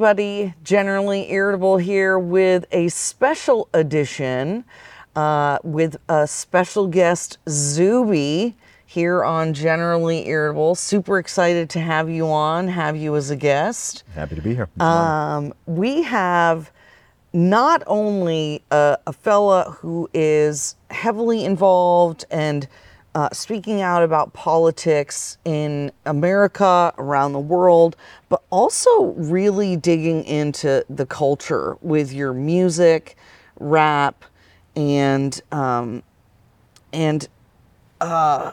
everybody. Generally Irritable here with a special edition uh, with a special guest, Zuby, here on Generally Irritable. Super excited to have you on, have you as a guest. Happy to be here. Um, we have not only a, a fella who is heavily involved and uh, speaking out about politics in America, around the world, but also really digging into the culture with your music, rap, and um, and uh,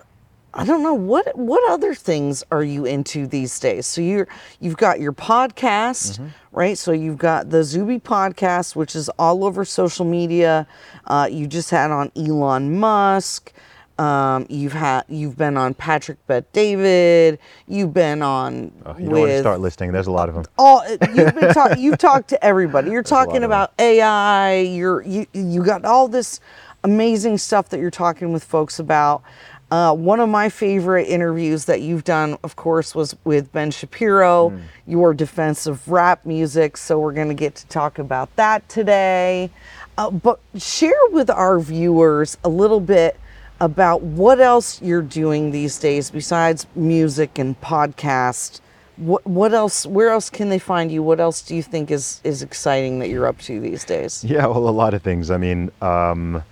I don't know what what other things are you into these days. So you're you've got your podcast, right? So you've got the Zuby podcast, which is all over social media. Uh, you just had on Elon Musk. Um, you've had you've been on Patrick Bet David. You've been on Oh, you want to start listing. There's a lot of them. all you've been you've talked to everybody. You're lot talking about AI. You're you you got all this amazing stuff that you're talking with folks about. Uh, one of my favorite interviews that you've done, of course, was with Ben Shapiro, Hmm. your defense of rap music. So we're going to get to talk about that today. Uh, but share with our viewers a little bit about what else you're doing these days besides music and podcast. What what else? Where else can they find you? What else do you think is is exciting that you're up to these days? Yeah, well, a lot of things. I mean, um,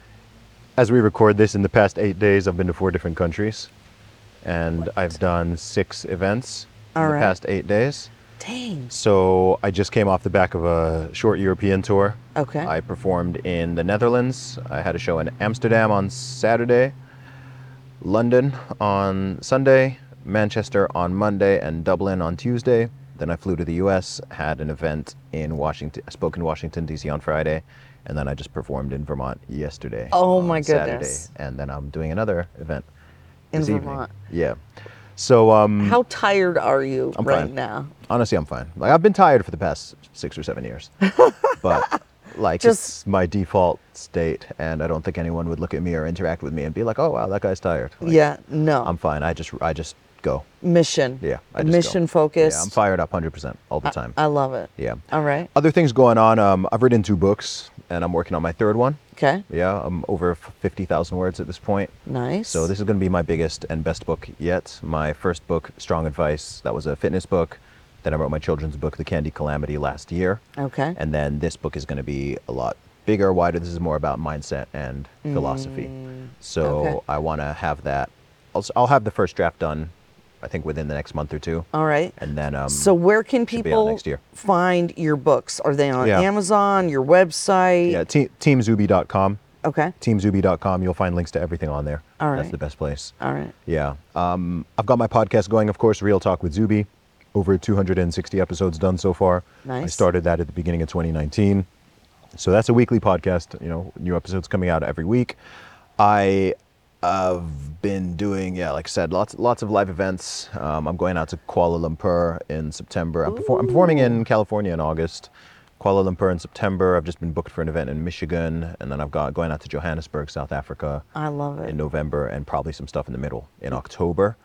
as we record this, in the past eight days, I've been to four different countries, and I've done six events in All the past eight days. Dang. So I just came off the back of a short European tour. Okay. I performed in the Netherlands. I had a show in Amsterdam on Saturday, London on Sunday, Manchester on Monday, and Dublin on Tuesday. Then I flew to the U.S., had an event in Washington, I spoke in Washington D.C. on Friday, and then I just performed in Vermont yesterday. Oh my Saturday. goodness. And then I'm doing another event In this evening. Vermont. Yeah. So um, How tired are you I'm right fine. now? honestly, I'm fine. Like I've been tired for the past six or seven years, but like Just- it's my default state, and I don't think anyone would look at me or interact with me and be like, "Oh wow, that guy's tired." Like, yeah. No. I'm fine. I just I just go. mission. Yeah, I just go. Mission focused. Yeah, I'm fired up 100% all the time. I love it. yeah. All right. Other things going on. Um, I've written two books, and I'm working on my third one. Okay. Yeah, I'm over f- 50,000 words at this point. Nice. So this is going to be my biggest and best book yet. My first book, Strong Advice, that was a fitness book. Then I wrote my children's book, The Candy Calamity, last year. Okay. And then this book is going to be a lot bigger, wider. This is more about mindset and philosophy. So Mm, okay. I want to have that. I'll, I'll have the first draft done, I think, within the next month or two. All right. And then um, So where can should be out people next year. find your books? Are they on Yeah. Amazon, your website? yeah, te- teamzuby.com. Okay. Teamzuby.com. You'll find links to everything on there. All right. That's the best place. All right. Yeah. Um, I've got my podcast going, of course, Real Talk with Zuby. Over 260 episodes done so far. Nice. I started that at the beginning of 2019. So that's a weekly podcast, you know, new episodes coming out every week. I have been doing, yeah, like I said, lots lots of live events. Um, I'm going out to Kuala Lumpur in September. I'm, perfor- I'm performing in California in August. Kuala Lumpur in September. I've just been booked for an event in Michigan, and then I've got going out to Johannesburg, South Africa I love it. in November and probably some stuff in the middle in October.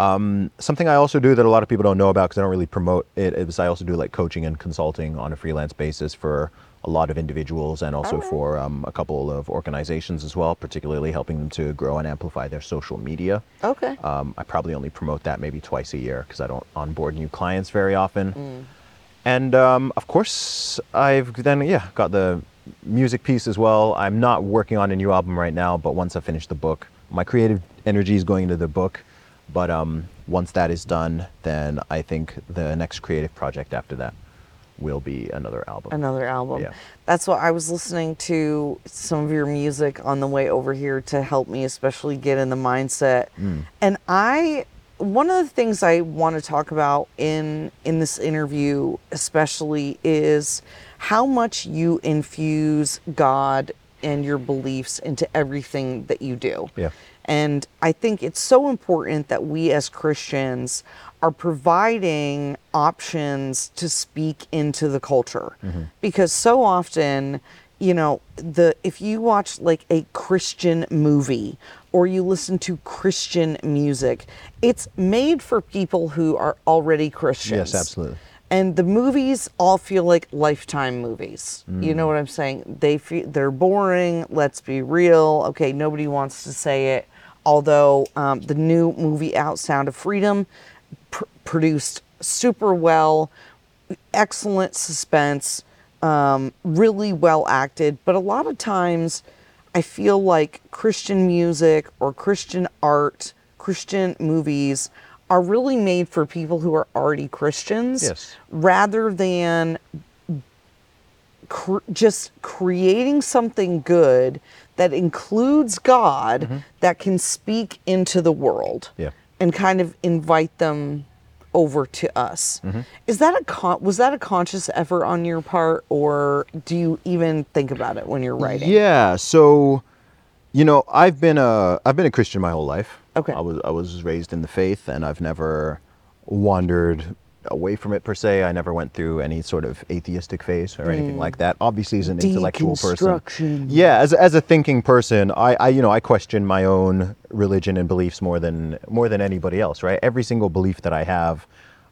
Um, something I also do that a lot of people don't know about because I don't really promote it is I also do like coaching and consulting on a freelance basis for a lot of individuals and also Alright. for um, a couple of organizations as well, particularly helping them to grow and amplify their social media. Okay. Um, I probably only promote that maybe twice a year because I don't onboard new clients very often. Mm. And um, of course, I've then yeah got the music piece as well. I'm not working on a new album right now, but once I finish the book, my creative energy is going into the book. But um, once that is done, then I think the next creative project after that will be another album. Another album. Yeah. That's what I was listening to some of your music on the way over here to help me, especially get in the mindset. Mm. And I, one of the things I want to talk about in in this interview, especially, is how much you infuse God and your beliefs into everything that you do. Yeah. And I think it's so important that we as Christians are providing options to speak into the culture. Mm-hmm. Because so often, you know, the if you watch like a Christian movie or you listen to Christian music, it's made for people who are already Christians. Yes, absolutely. And the movies all feel like lifetime movies. You know what I'm saying? They feel they're boring. Let's be real. Okay, nobody wants to say it. Although um, the new movie out, Sound of Freedom, pr- produced super well, excellent suspense, um, really well acted. But a lot of times, I feel like Christian music or Christian art, Christian movies are really made for people who are already Christians Yes. rather than cr- just creating something good that includes God that can speak into the world Yeah. and kind of invite them over to us. Mm-hmm. Is that a con- was that a conscious effort on your part or do you even think about it when you're writing? Yeah. So, you know, I've been a I've been a Christian my whole life. Okay. I was I was raised in the faith, and I've never wandered away from it per se. I never went through any sort of atheistic phase or anything mm. like that. Obviously, as an intellectual person. Yeah, as as a thinking person, I, I you know I question my own religion and beliefs more than more than anybody else. Right. Every single belief that I have.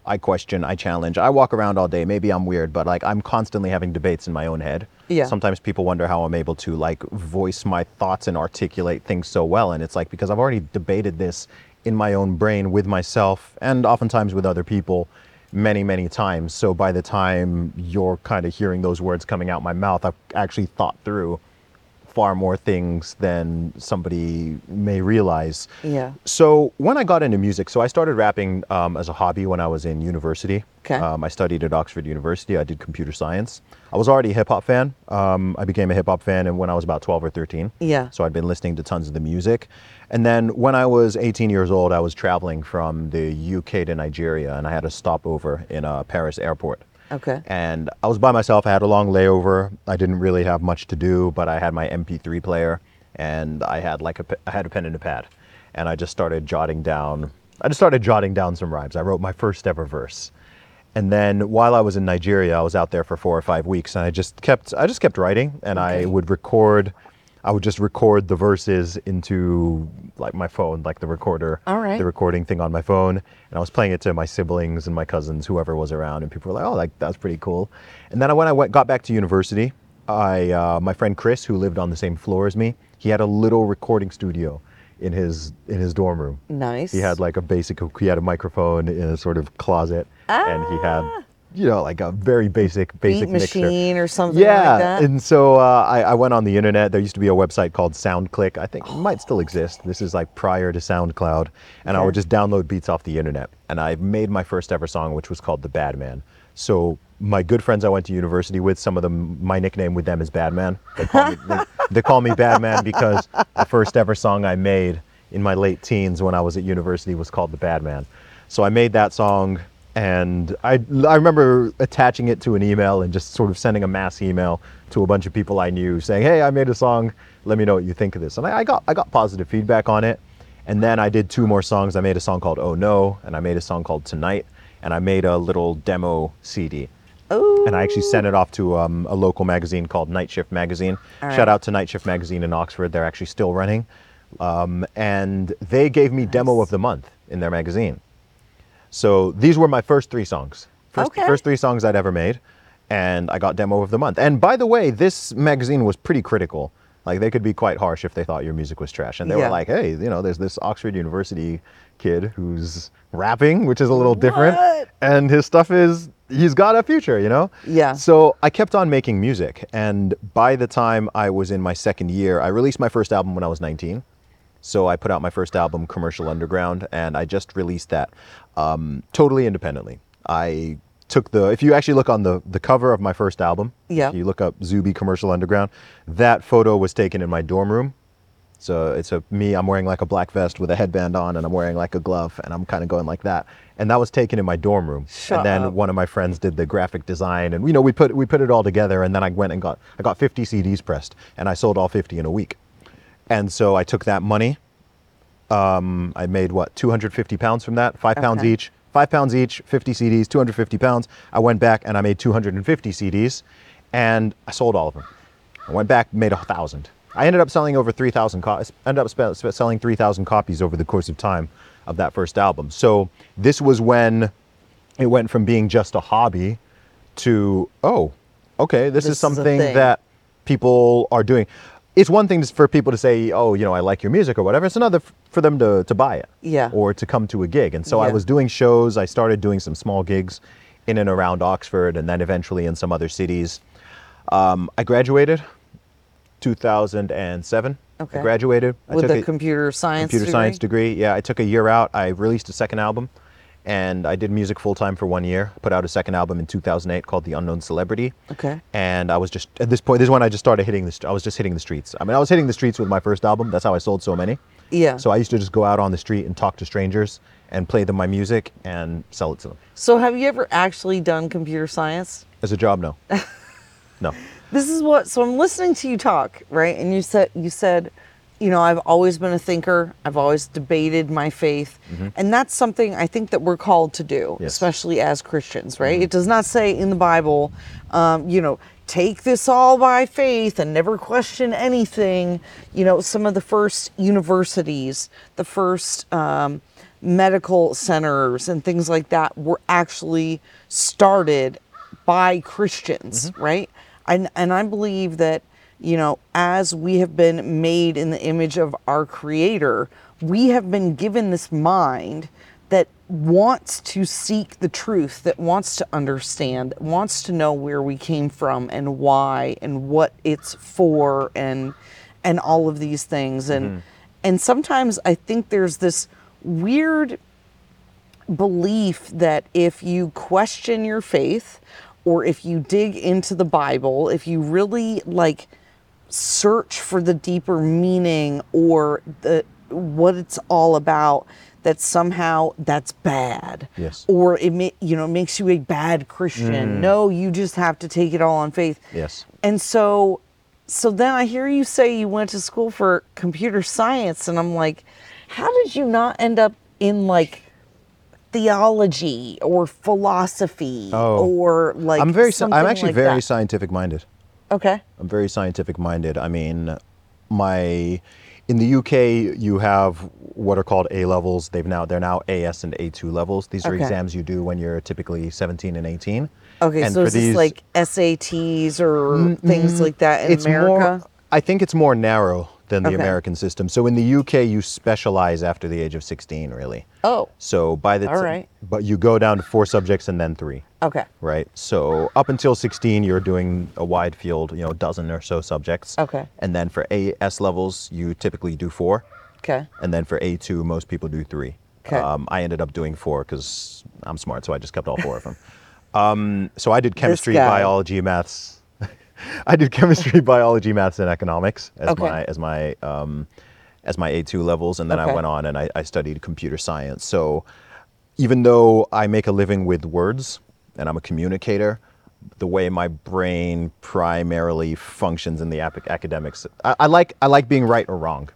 I question, I challenge. I walk around all day. Maybe I'm weird, but like I'm constantly having debates in my own head. Yeah. Sometimes people wonder how I'm able to like voice my thoughts and articulate things so well. And it's like because I've already debated this in my own brain with myself and oftentimes with other people many, many times. So by the time you're kind of hearing those words coming out my mouth, I've actually thought through far more things than somebody may realize. Yeah. So when I got into music, so I started rapping um, as a hobby when I was in university. Okay. Um, I studied at Oxford University. I did computer science. I was already a hip hop fan. Um, I became a hip hop fan and when I was about 12 or 13. Yeah. So I'd been listening to tons of the music. And then when I was 18 years old, I was traveling from the UK to Nigeria and I had a stopover in a Paris airport. Okay. And I was by myself. I had a long layover. I didn't really have much to do, but I had my MP3 player and I had like a I had a pen and a pad, and I just started jotting down. I just started jotting down some rhymes. I wrote my first ever verse, and then while I was in Nigeria, I was out there for four or five weeks, and I just kept I just kept writing, and I would record. I would just record the verses into like my phone, like the recorder, All right. the recording thing on my phone, and I was playing it to my siblings and my cousins, whoever was around, and people were like, "Oh, like that's pretty cool." And then when I went, got back to university, I uh, my friend Chris, who lived on the same floor as me, he had a little recording studio in his in his dorm room. Nice. He had like a basic. He had a microphone in a sort of closet, and he had, you know, like a very basic basic Beat machine or something Yeah, like that. and so uh, I, I went on the internet. There used to be a website called SoundClick. I think it might still exist. This is like prior to SoundCloud, and I would just download beats off the internet. And I made my first ever song, which was called "The Bad Man." So my good friends I went to university with, some of them, my nickname with them is Bad Man. They call me, they, they call me Bad Man because the first ever song I made in my late teens when I was at university was called "The Bad Man." So I made that song and I, I remember attaching it to an email and just sort of sending a mass email to a bunch of people I knew saying, "Hey, I made a song. Let me know what you think of this." And I, I got I got positive feedback on it. And then I did two more songs. I made a song called "Oh No" and I made a song called "Tonight." And I made a little demo CD. Ooh. And I actually sent it off to um, a local magazine called Night Shift Magazine. All Shout out to Night Shift Magazine in Oxford. They're actually still running. Um, and they gave me Demo of the Month in their magazine. So these were my first three songs. First, Okay. first three songs I'd ever made. And I got Demo of the Month. And by the way, this magazine was pretty critical. Like they could be quite harsh if they thought your music was trash. And they Yeah. were like, hey, you know, there's this Oxford University kid who's rapping, which is a little different. What? And his stuff is, he's got a future, you know? Yeah. So I kept on making music. And by the time I was in my second year, I released my first album when I was 19. So I put out my first album, Commercial Underground, and I just released that um, totally independently. I took the, if you actually look on the, the cover of my first album, Yeah. if you look up Zuby Commercial Underground, that photo was taken in my dorm room. So it's a me, I'm wearing like a black vest with a headband on, and I'm wearing like a glove, and I'm kind of going like that. And that was taken in my dorm room. Shut and then up. one of my friends did the graphic design, and you know we put we put it all together. And then I went and got I got 50 CDs pressed, and I sold all 50 in a week. And so I took that money. Um, I made what 250 pounds from that, five pounds Okay. each, five pounds each, 50 CDs, 250 pounds. I went back and I made 250 CDs, and I sold all of them. I went back, made a thousand. I ended up selling over 3,000 copies. Ended up spe- spe- selling 3,000 copies over the course of time of that first album. So this was when it went from being just a hobby to oh, okay, this, This is a something thing. that people are doing. It's one thing for people to say, oh, you know, I like your music or whatever. It's another f- for them to, to buy it. Yeah. Or to come to a gig. And so I was doing shows. I started doing some small gigs in and around Oxford and then eventually in some other cities. Um, I graduated 2007. Okay. I graduated. I With took a computer science computer degree? science degree. Yeah, I took a year out. I released a second album, and I did music full time for one year. Put out a second album in 2008 called The Unknown Celebrity. Okay. And I was just at this point. This is when I just started hitting the. I was just hitting the streets. I mean, I was hitting the streets with my first album. That's how I sold so many. Yeah. So I used to just go out on the street and talk to strangers and play them my music and sell it to them So have you ever actually done computer science? as a job. No. no. This is what so I'm listening to you talk, right? And you said you said, you know, I've always been a thinker. I've always debated my faith. And that's something I think that we're called to do, Yes. especially as Christians, right? It does not say in the Bible, um, you know, take this all by faith and never question anything. You know, some of the first universities, the first um, medical centers and things like that were actually started by Christians, right? And and I believe that you know, as we have been made in the image of our Creator, we have been given this mind that wants to seek the truth, that wants to understand, that wants to know where we came from and why and what it's for and and all of these things. And mm-hmm. and sometimes I think there's this weird belief that if you question your faith or if you dig into the Bible, if you really like search for the deeper meaning or the what it's all about that somehow that's bad Yes. or it ma- you know makes you a bad christian mm. no you just have to take it all on faith Yes. and so so then i hear you say you went to school for computer science and i'm like how did you not end up in like theology or philosophy Oh. or like I'm very. I'm actually like very that? scientific minded. Okay I'm very scientific minded. I mean, my in the UK you have what are called A levels. They've now they're now AS and A2 levels. These are Okay. exams you do when you're typically 17 and 18. okay And so for is this these- like sats or things like that in it's america more. I think it's more narrow than the Okay. American system. So in the UK you specialize after the age of 16, really. oh So by the All ti- right. but you go down to four subjects and then three. okay right? So up until 16, you're doing a wide field, you know, a dozen or so subjects. Okay. And then for AS levels, you typically do four. okay And then for A2, most people do three. Okay. Um, I ended up doing four because I'm smart, so I just kept all four of them. Um, so I did chemistry, biology, maths. I did chemistry, biology, maths, and economics as Okay. my as my um, as my A2 levels, and then Okay. I went on and I, I studied computer science. So even though I make a living with words and I'm a communicator, the way my brain primarily functions in the academics, I, I like I like being right or wrong.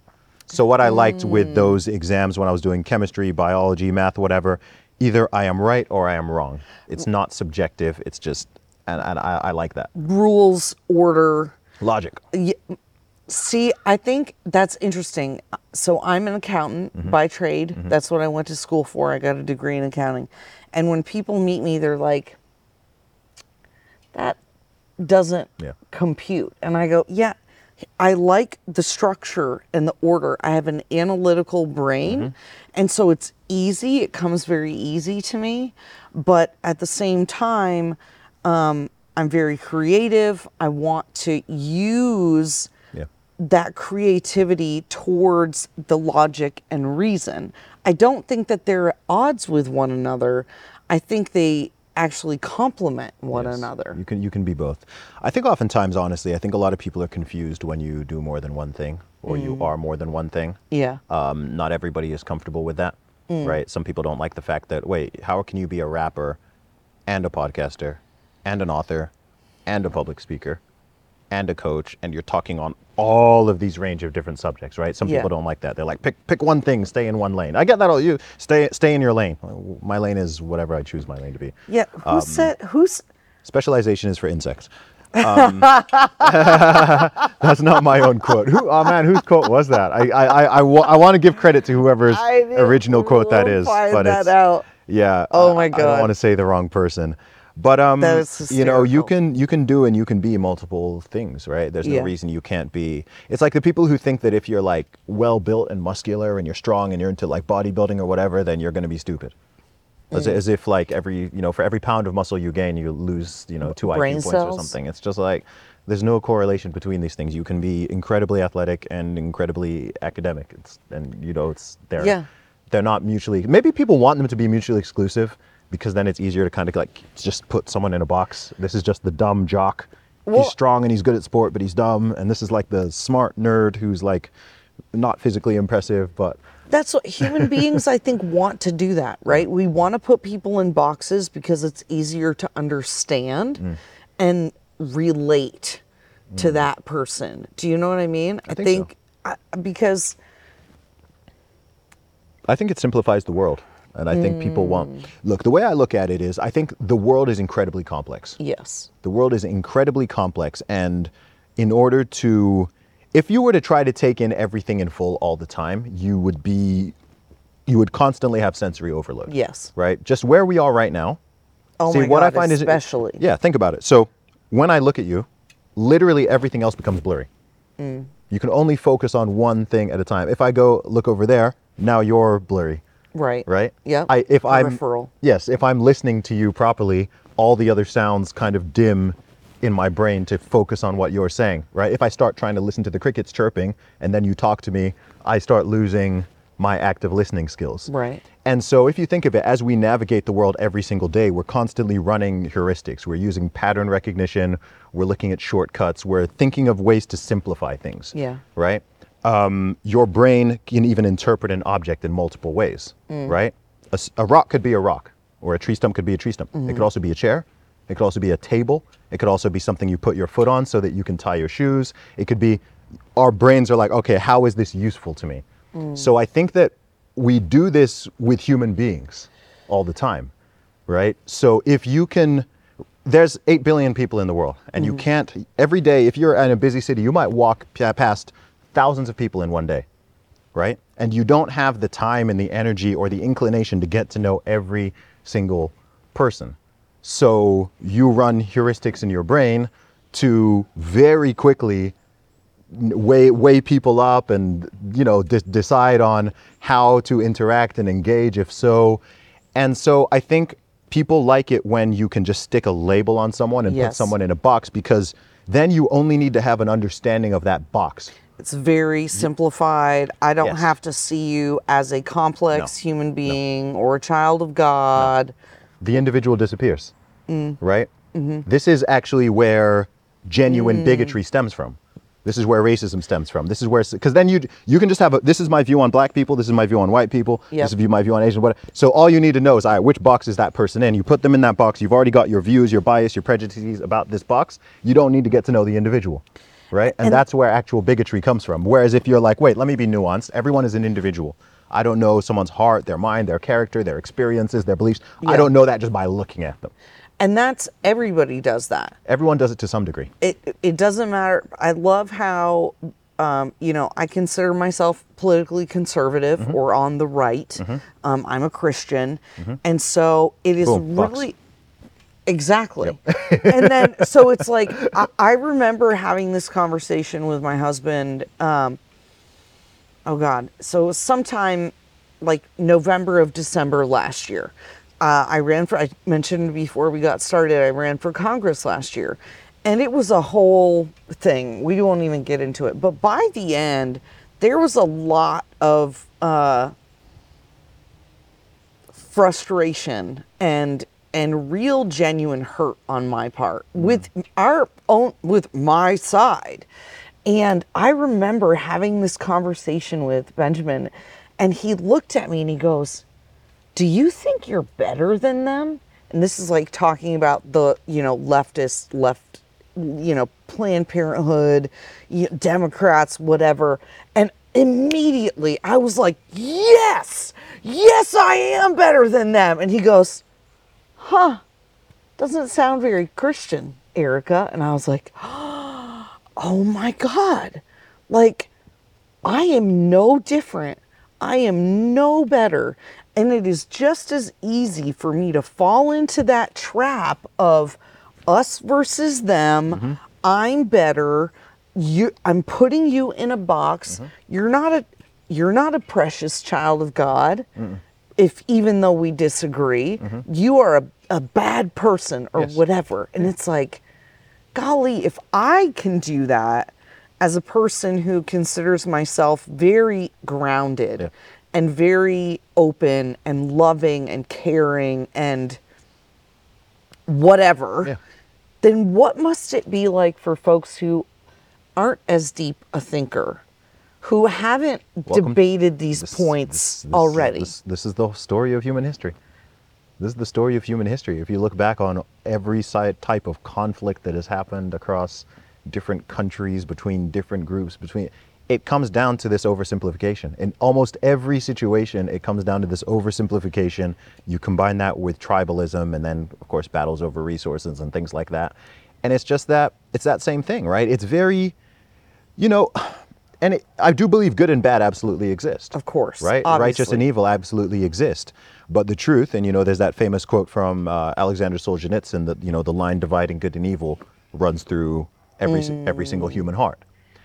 So what I liked Mm. with those exams when I was doing chemistry, biology, math, whatever, either I am right or I am wrong. It's not subjective. It's just, and, and I, I like that rules order logic. See, I think that's interesting. So I'm an accountant Mm-hmm. by trade. That's what I went to school for. I got a degree in accounting. And when people meet me, they're like, that doesn't Yeah. compute. And I go, yeah, I like the structure and the order. I have an analytical brain. Mm-hmm. And so it's easy. It comes very easy to me. But at the same time, um, I'm very creative. I want to use Yeah. that creativity towards the logic and reason. I don't think that they're at odds with one another. I think they actually complement one Yes. another. You can you can be both. I think oftentimes, honestly, I think a lot of people are confused when you do more than one thing or you Mm. are more than one thing. Yeah. Um, not everybody is comfortable with that, Mm. right? Some people don't like the fact that wait, how can you be a rapper and a podcaster and an author and a public speaker and a coach and you're talking on all of these range of different subjects, right? Some Yeah. people don't like that. They're like pick pick one thing, stay in one lane. I get that all you stay stay in your lane. My lane is whatever I choose my lane to be. Yeah. Who Um, said who's Specialization is for insects. Um, that's not my own quote. Who, oh man, whose quote was that? I I, I, I, wa- I want to give credit to whoever's original quote that is, find but that it's out. Yeah. Oh I- my I don't want to say the wrong person, but um, you know, you can you can do and you can be multiple things, right? There's no Yeah. reason you can't be. It's like the people who think that if you're like well built and muscular and you're strong and you're into like bodybuilding or whatever, then you're going to be stupid. As, Mm. as if like every you know for every pound of muscle you gain, you lose you know two Brain IQ points cells? or something. It's just like there's no correlation between these things. You can be incredibly athletic and incredibly academic. It's and you know it's they're Yeah. they're not mutually. Maybe people want them to be mutually exclusive because then it's easier to kind of like just put someone in a box. This is just the dumb jock. Well- he's strong and he's good at sport, but he's dumb. And this is like the smart nerd who's like not physically impressive, but That's what human beings, I think, want to do that, right? We want to put people in boxes because it's easier to understand Mm. and relate to that person. Do you know what I mean? I, think so. I, because I think it simplifies the world. And I think people Mm. want. Look, the way I look at it is I think the world is incredibly complex. yes, The world is incredibly complex. And in order to, if you were to try to take in everything in full all the time, you would be, you would constantly have sensory overload. yes. Right? Just where we are right now. Oh See, my what God, I find is. especially. Yeah, think about it. So when I look at you, literally everything else becomes blurry. Mm. You can only focus on one thing at a time. If I go look over there, now you're blurry Right. right? Yeah. I if I'm Peripheral. yes, if I'm listening to you properly, all the other sounds kind of dim in my brain to focus on what you're saying, right? If I start trying to listen to the crickets chirping and then you talk to me, I start losing my active listening skills. Right. And so if you think of it as we navigate the world every single day, we're constantly running heuristics. We're using pattern recognition, we're looking at shortcuts, we're thinking of ways to simplify things Yeah. right? Um, your brain can even interpret an object in multiple ways, mm. right? A rock could be a rock, or a tree stump could be a tree stump. It could mm-hmm. also be a chair. It could also be a table. It could also be something you put your foot on so that you can tie your shoes. It could be, our brains are like, okay, how is this useful to me? Mm. So I think that we do this with human beings all the time, right? So if you can, there's 8 billion people in the world, and you mm-hmm. can't, every day, if you're in a busy city, you might walk past thousands of people in one day, right? And you don't have the time and the energy or the inclination to get to know every single person. So you run heuristics in your brain to very quickly weigh weigh people up and you know de- decide on how to interact and engage if so and so i think people like it when you can just stick a label on someone and put someone in a box because then you only need to have an understanding of that box It's very simplified. I don't Yes. have to see you as a complex human being or a child of God. the individual disappears Mm. right Mm-hmm. this is actually where genuine Mm. bigotry stems from this is where racism stems from this is where because then you you can just have a this is my view on black people this is my view on white people Yep. this is view- my view on asian what so all you need to know is all right which box is that person in you put them in that box you've already got your views your bias your prejudices about this box you don't need to get to know the individual right and, And- that's where actual bigotry comes from whereas if you're like wait let me be nuanced everyone is an individual I don't know someone's heart, their mind, their character, their experiences, their beliefs. I don't know that just by looking at them. And that's everybody does that. Everyone does it to some degree. It it doesn't matter. I love how um, you know I consider myself politically conservative Mm-hmm. or on the right. Um, I'm a Christian, and so it is Boom, really exactly. and then so it's like I, I remember having this conversation with my husband. Um, oh God! So sometime like November of December last year. Uh, I ran for. I mentioned before we got started. I ran for Congress last year, and it was a whole thing. We won't even get into it. But by the end, there was a lot of uh, frustration and and real genuine hurt on my part mm. with our own with my side. And i remember having this conversation with benjamin and he looked at me and he goes do you think you're better than them? And this is like talking about the you know leftist left you know planned parenthood you democrats whatever. And immediately i was like yes! Yes i am better than them! And he goes huh doesn't sound very christian erica and i was like oh my god like I am no different. I am no better. And it is just as easy for me to fall into that trap of us versus them. Mm-hmm. I'm better. You I'm putting you in a box. Mm-hmm. You're not a you're not a precious child of God. If even though we disagree, mm-hmm. you are a, a bad person or Yes. whatever. And it's like, golly, if I can do that as a person who considers myself very grounded Yeah. and very open and loving and caring and whatever, Yeah. then what must it be like for folks who aren't as deep a thinker, who haven't Welcome. debated these This- points this- this- already? This, is the story of human history. This is the story of human history. If you look back on every type of conflict that has happened across different countries, between different groups, between it comes down to this oversimplification. In almost every situation, it comes down to this oversimplification. You combine that with tribalism, and then, of course, battles over resources and things like that. And it's just that it's that same thing, right? It's very, you know, and it, I do believe good and bad absolutely exist. Of course, right? Righteous and evil absolutely exist. But the truth, and you know, there's that famous quote from uh, Alexander Solzhenitsyn that you know the line dividing good and evil runs through every s every single Mm. human heart.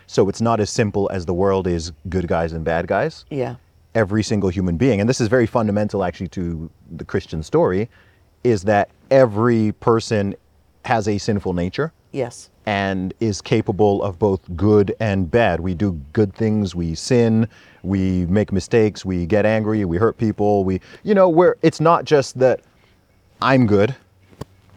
So it's not as simple as the world is good guys and bad guys. yeah. Every single human being, and this is very fundamental actually to the Christian story, is that every person has a sinful nature Yes. and is capable of both good and bad. We do good things, we sin, we make mistakes, we get angry, we hurt people, we you know, where it's not just that I'm good,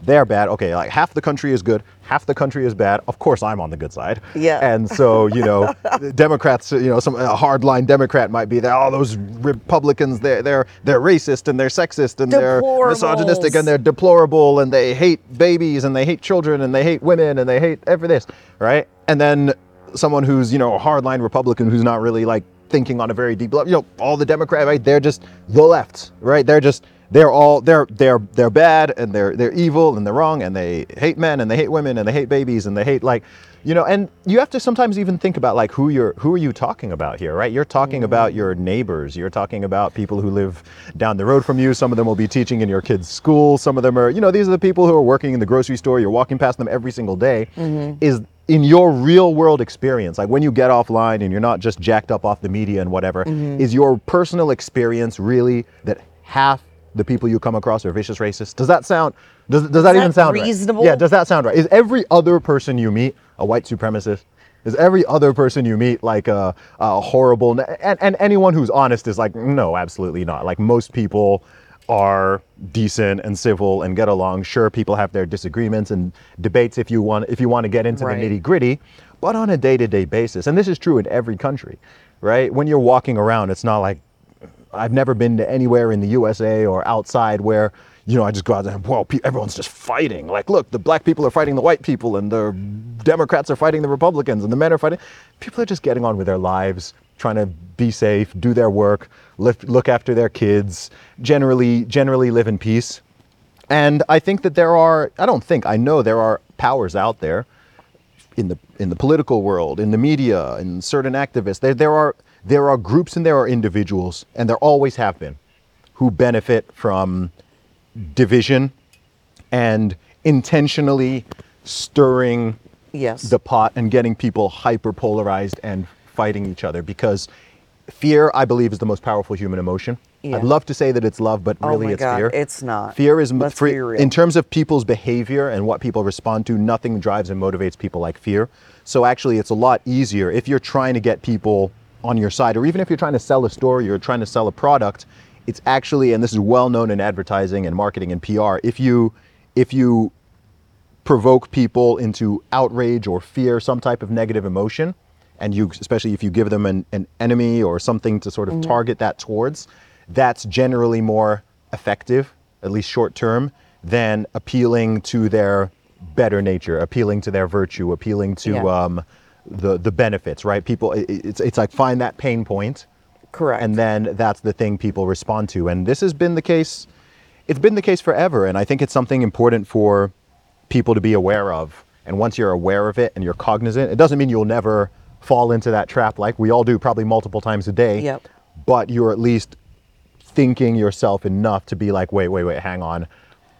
they're bad. Okay, like half the country is good, half the country is bad. Of course I'm on the good side. Yeah. And so, you know, Democrats, you know, some a hardline Democrat might be there. Oh, those Republicans, they're they're they're racist and they're sexist and they're misogynistic and they're deplorable and they hate babies and they hate children and they hate women and they hate every this, right? And then someone who's, you know, a hardline Republican who's not really like thinking on a very deep level, you know, all the Democrat, right? They're just the left, right? They're just they're all they're they're they're bad and they're they're evil and they're wrong and they hate men and they hate women and they hate babies and they hate like you know and you have to sometimes even think about like who you're who are you talking about here right? You're talking about mm. your neighbors. You're talking about people who live down the road from you. Some of them will be teaching in your kids school. Some of them are you know these are the people who are working in the grocery store. You're walking past them every single day. Mm-hmm. Is in your real world experience like when you get offline and you're not just jacked up off the media and whatever mm-hmm. is your personal experience really that half the people you come across are vicious racists? Does that sound does, does that that even sound reasonable? right yeah does that sound right? Is every other person you meet a white supremacist? Is every other person you meet like a, a horrible and, and anyone who's honest is like no absolutely not. Like most people are decent and civil and get along. Sure people have their disagreements and debates if you want if you want to get into Right. the nitty gritty but on a day-to-day basis and this is true in every country right? When you're walking around it's not like I've never been to anywhere in the USA or outside where, you know, I just go out there and, pe- everyone's just fighting. Like, look, the black people are fighting the white people and the Democrats are fighting the Republicans and the men are fighting. People are just getting on with their lives, trying to be safe, do their work, lift, look after their kids, generally, generally live in peace. And I think that there are, I don't think, I know there are powers out there in the in the political world, in the media, in certain activists. There there are there are groups and there are individuals, and there always have been, who benefit from division and intentionally stirring Yes. the pot and getting people hyper polarized and fighting each other because fear i believe is the most powerful human emotion Yeah. i'd love to say that it's love but Oh really my it's God, fear it's not. fear is Let's for- be real. in terms of people's behavior and what people respond to nothing drives and motivates people like fear so actually it's a lot easier if you're trying to get people on your side or even if you're trying to sell a story or trying to sell a product it's actually and this is well known in advertising and marketing and pr if you if you provoke people into outrage or fear, some type of negative emotion, and you, especially if you give them an, an enemy or something to sort of target that towards, that's generally more effective, at least short term, than appealing to their better nature, appealing to their virtue, appealing to Yeah. um, the the benefits. Right? People, it- it's it's like find that pain point, Correct. and then that's the thing people respond to. And this has been the case. It's been the case forever, and I think it's something important for people to be aware of. And once you're aware of it and you're cognizant, it doesn't mean you'll never fall into that trap like we all do probably multiple times a day. Yep. but you're at least thinking yourself enough to be like, wait, wait, wait, hang on.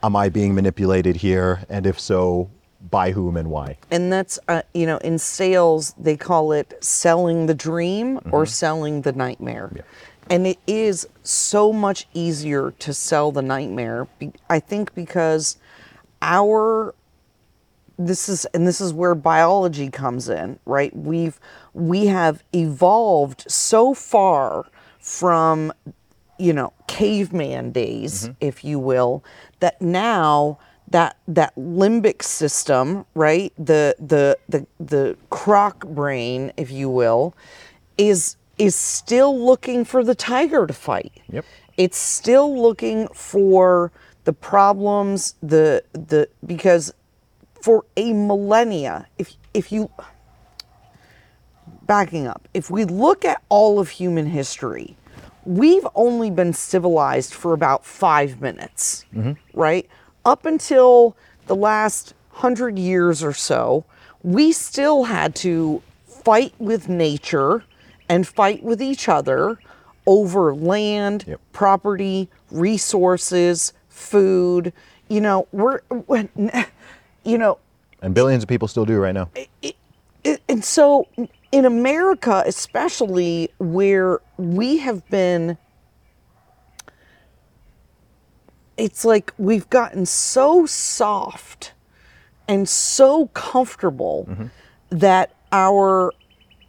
Am I being manipulated here? And if so, by whom and why? And that's, uh, you know, in sales, they call it selling the dream or selling the nightmare. Yeah. And it is so much easier to sell the nightmare, I think, because our this is and this is where biology comes in right we've we have evolved so far from you know caveman days if you will that now that that limbic system right? The the the the croc brain if you will is is still looking for the tiger to fight. Yep. it's still looking for the problems the the because for a millennia if if you backing up if we look at all of human history we've only been civilized for about 5 minutes mm-hmm. right up until the last 100 years or so we still had to fight with nature and fight with each other over land Yep. property, resources, food. You know, we're, when, you know, And billions of people still do right now. it, and so in America, especially where we have been, it's like we've gotten so soft and so comfortable that our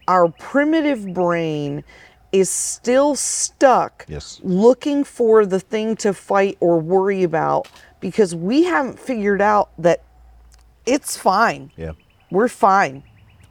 our primitive brain is still stuck Yes. looking for the thing to fight or worry about because we haven't figured out that it's fine. Yeah. We're fine.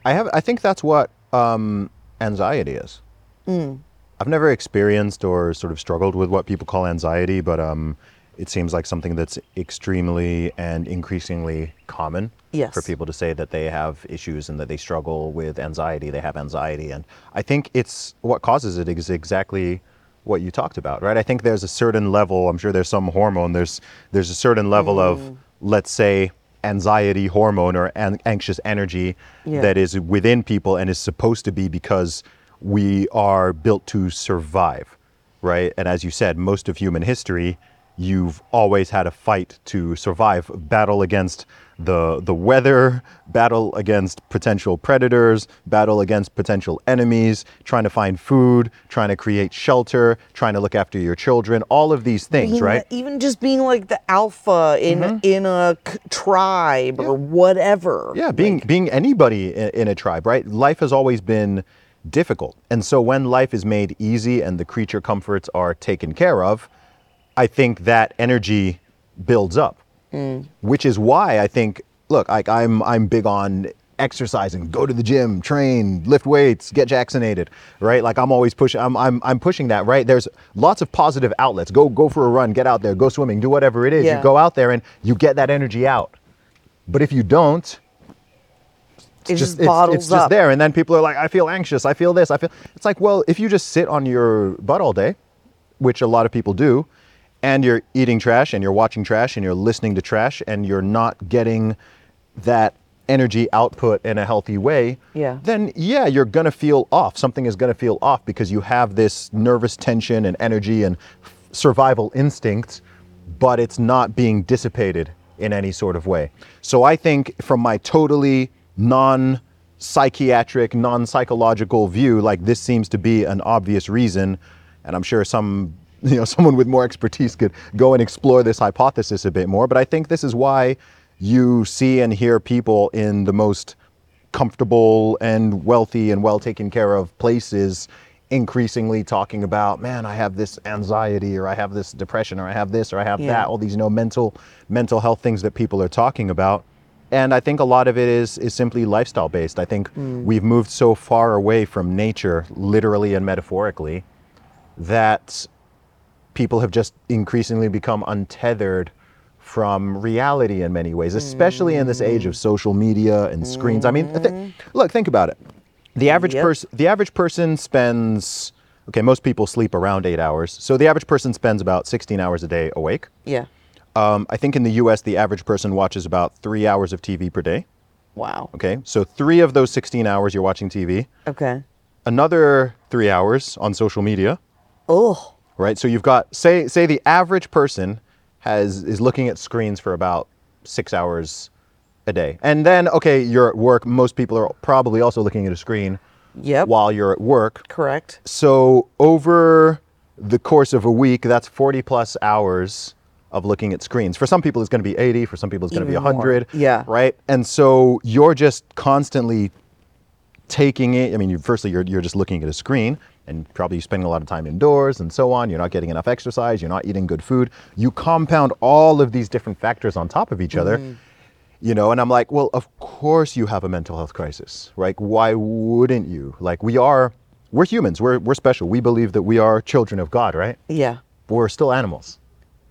I have. I think that's what um, anxiety is. I've never experienced or sort of struggled with what people call anxiety, but um, it seems like something that's extremely and increasingly common Yes. for people to say that they have issues and that they struggle with anxiety. They have anxiety, and I think it's what causes it is exactly what you talked about, right? I think there's a certain level. I'm sure there's some hormone. There's there's a certain level of mm. let's say anxiety hormone or an- anxious energy Yeah. that is within people and is supposed to be because we are built to survive, right? And as you said, most of human history, you've always had a fight to survive, battle against the the weather, battle against potential predators, battle against potential enemies, trying to find food, trying to create shelter, trying to look after your children, all of these things, Being right? even just being like the alpha in mm-hmm. in a tribe or whatever. Yeah, being being anybody in, in a tribe, right? Life has always been difficult, and so when life is made easy and the creature comforts are taken care of, I think that energy builds up, hmm. which is why I think. Look, like I'm I'm big on exercising, go to the gym, train, lift weights, get vaccinated, right? Like I'm always pushing I'm I'm I'm pushing that, right? There's lots of positive outlets. Go go for a run, get out there, go swimming, do whatever it is. Yeah. You go out there and you get that energy out. But if you don't, it just, it's, bottles it's just up. there and then people are like i feel anxious i feel this i feel it's like well if you just sit on your butt all day which a lot of people do and you're eating trash and you're watching trash and you're listening to trash and you're not getting that energy output in a healthy way Yeah. then yeah you're going to feel off something is going to feel off because you have this nervous tension and energy and survival instincts, but it's not being dissipated in any sort of way. So I think from my totally non psychiatric, non psychological view, like this seems to be an obvious reason. And I'm sure some, you know, someone with more expertise could go and explore this hypothesis a bit more. But I think this is why you see and hear people in the most comfortable and wealthy and well taken care of places increasingly talking about man i have this anxiety or i have this depression or i have this or i have Yeah. that all these you know mental mental health things that people are talking about and i think a lot of it is is simply lifestyle based i think hmm. we've moved so far away from nature literally and metaphorically that people have just increasingly become untethered from reality in many ways, especially in this age of social media and screens. I mean, th- look, think about it. The average Yep. person, the average person spends. Okay, most people sleep around eight hours, so the average person spends about 16 hours a day awake. Yeah. Um, I think in the U.S., the average person watches about three hours of TV per day. Wow. Okay, so three of those 16 hours you're watching TV Okay. another three hours on social media, Oh, right? So you've got say say the average person has is looking at screens for about six hours a day, and then okay, you're at work. Most people are probably also looking at a screen Yep. while you're at work. correct. So over the course of a week, that's 40 plus hours of looking at screens. For some people, it's going to be 80. For some people, it's going to be Even more. 100. Yeah. Right. And so you're just constantly taking it. I mean, you, firstly, you're, you're just looking at a screen and probably spending a lot of time indoors and so on. You're not getting enough exercise. You're not eating good food. You compound all of these different factors on top of each other. Mm-hmm. You know, and I'm like, well, of course you have a mental health crisis, right? Why wouldn't you? Like, we are, we're humans. We're, we're special. We believe that we are children of God, right? Yeah. But we're still animals.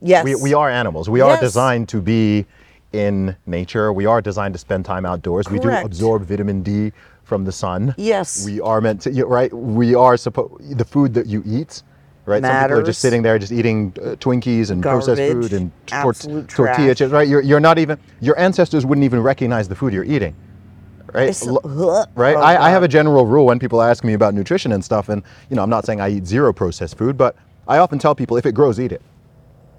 Yes. We, we are animals. We are designed to be in nature. We are designed to spend time outdoors. We do absorb vitamin D from the sun. Yes. We are meant to, you- right? We are supposed, the food that you eat, right? Some people are just sitting there just eating uh, Twinkies and processed food and tor- tortilla chips, right? You're, you're not even, your ancestors wouldn't even recognize the food you're eating. Right, It's- right. Oh, I, I have a general rule when people ask me about nutrition and stuff, and you know, I'm not saying I eat zero processed food, but I often tell people if it grows, eat it.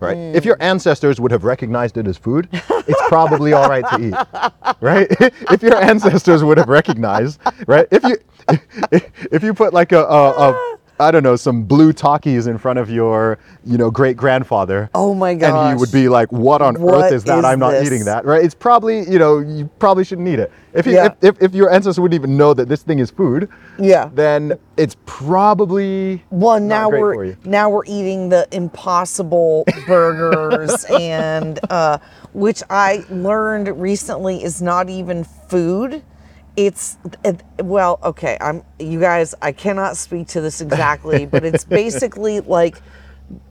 Right. If Mm. your ancestors would have recognized it as food, it's probably all right to eat. Right. if your ancestors would have recognized, right? If you if you put like a, a, a I don't know some blue Takis in front of your you know great grandfather. Oh my god! And he would be like, "What on What earth is that? is I'm not this?" eating that." Right? It's probably you know you probably shouldn't eat it. If you, Yeah. if, if if your ancestors wouldn't even know that this thing is food, Yeah. then it's probably Well, now we're now we're eating the impossible burgers and uh, which I learned recently is not even food. It's well, okay. I'm you guys. I cannot speak to this exactly, but it's basically like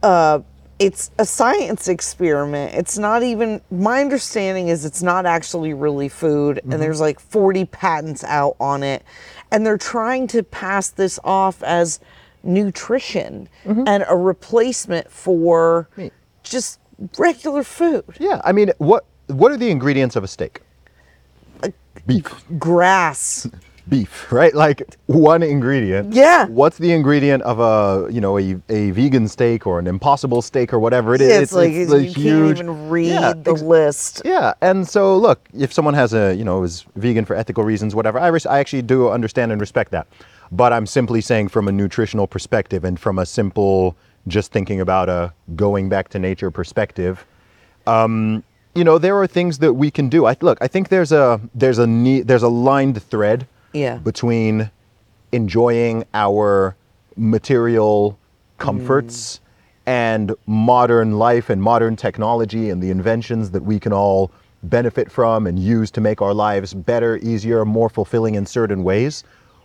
uh, it's a science experiment. It's not even my understanding is it's not actually really food Mm-hmm. and there's like 40 patents out on it and they're trying to pass this off as nutrition Mm-hmm. and a replacement for just regular food. yeah. I mean, what what are the ingredients of a steak? Beef. Grass. beef, right? Like one ingredient. Yeah. What's the ingredient of a you know a, a vegan steak or an impossible steak or whatever it is? It's, like a you huge- can't even read Yeah, the ex- list. Yeah, and so look, if someone has a you know is vegan for ethical reasons, whatever, I res- I actually do understand and respect that. But I'm simply saying from a nutritional perspective and from a simple just thinking about a going back to nature perspective, um, you know, there are things that we can do. I look, I think there's a there's a need there's a lined thread Yeah. between enjoying our material comforts mm. and modern life and modern technology and the inventions that we can all benefit from and use to make our lives better, easier, more fulfilling in certain ways,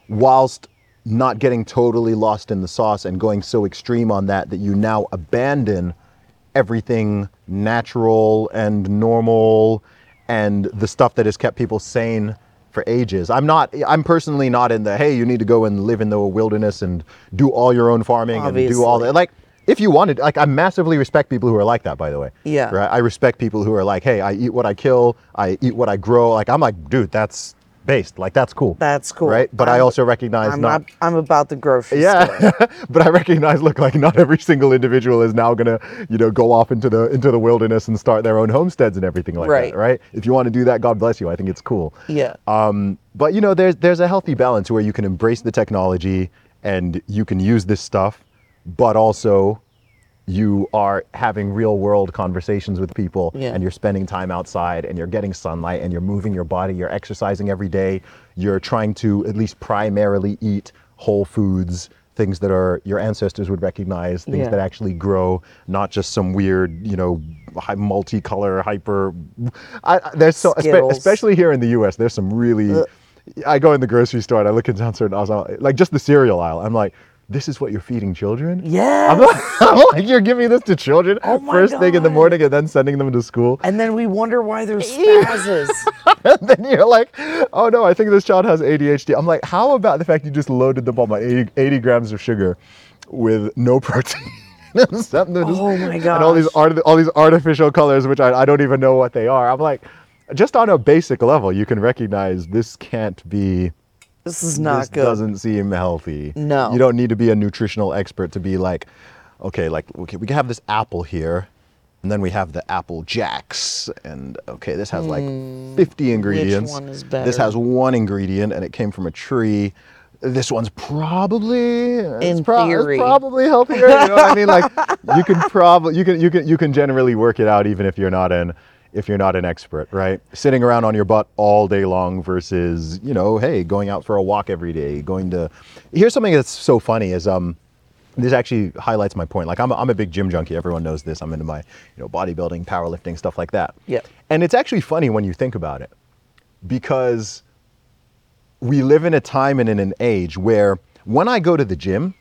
whilst not getting totally lost in the sauce and going so extreme on that that you now abandon everything natural and normal and the stuff that has kept people sane for ages. I'm not I'm personally not in the hey you need to go and live in the wilderness and do all your own farming and do all Obviously. that like if you wanted like I massively respect people who are like that by the way. Yeah. Right? I respect people who are like hey I eat what I kill, I eat what I grow. Like I'm like dude that's based. Like that's cool. That's cool. Right? But i I'm- also recognize I'm not not, I'm about the grocery store. yeah, but I recognize. Look, like not every single individual is now gonna, you know, go off into the into the wilderness and start their own homesteads and everything like Right. that, right? If you want to do that, God bless you. I think it's cool. Yeah. Um, but you know, there's there's a healthy balance where you can embrace the technology and you can use this stuff, but also you are having real world conversations with people Yeah. and you're spending time outside and you're getting sunlight and you're moving your body, you're exercising every day, you're trying to at least primarily eat whole foods, things that are your ancestors would recognize, things Yeah. that actually grow, not just some weird, you know, multicolor hyper I, I- there's so Skittles. especially here in the US, there's some really Ugh. I go in the grocery store and I look in down certain aisles, like just the cereal aisle. I'm like, this is what you're feeding children? Yeah. I'm like, I'm like, you're giving this to children Oh first thing in the morning and then sending them to school. And then we wonder why there's spazzes. and then you're like, oh no, I think this child has ADHD. I'm like, how about the fact you just loaded them on my 80, 80 grams of sugar with no protein? Something that just- Oh my And all these art, all these artificial colors, which I, I don't even know what they are. I'm like, just on a basic level, you can recognize this can't be This is not this good. doesn't seem healthy. No. You don't need to be a nutritional expert to be like, okay, like okay, we can have this apple here, and then we have the apple jacks, and okay, this has like 50 ingredients. Hmm. one is better? This has one ingredient, and it came from a tree. This one's probably it's In it's theory. probably healthier. You know what I mean? Like you can probably you can you can you can generally work it out even if you're not an if you're not an expert, right? Sitting around on your butt all day long versus you know, hey, going out for a walk every day, going to. Here's something that's so funny is um. This actually highlights my point. Like I'm a, I'm a big gym junkie. Everyone knows this. I'm into my, you know, bodybuilding, powerlifting, stuff like that. Yeah. And it's actually funny when you think about it, because we live in a time and in an age where when I go to the gym,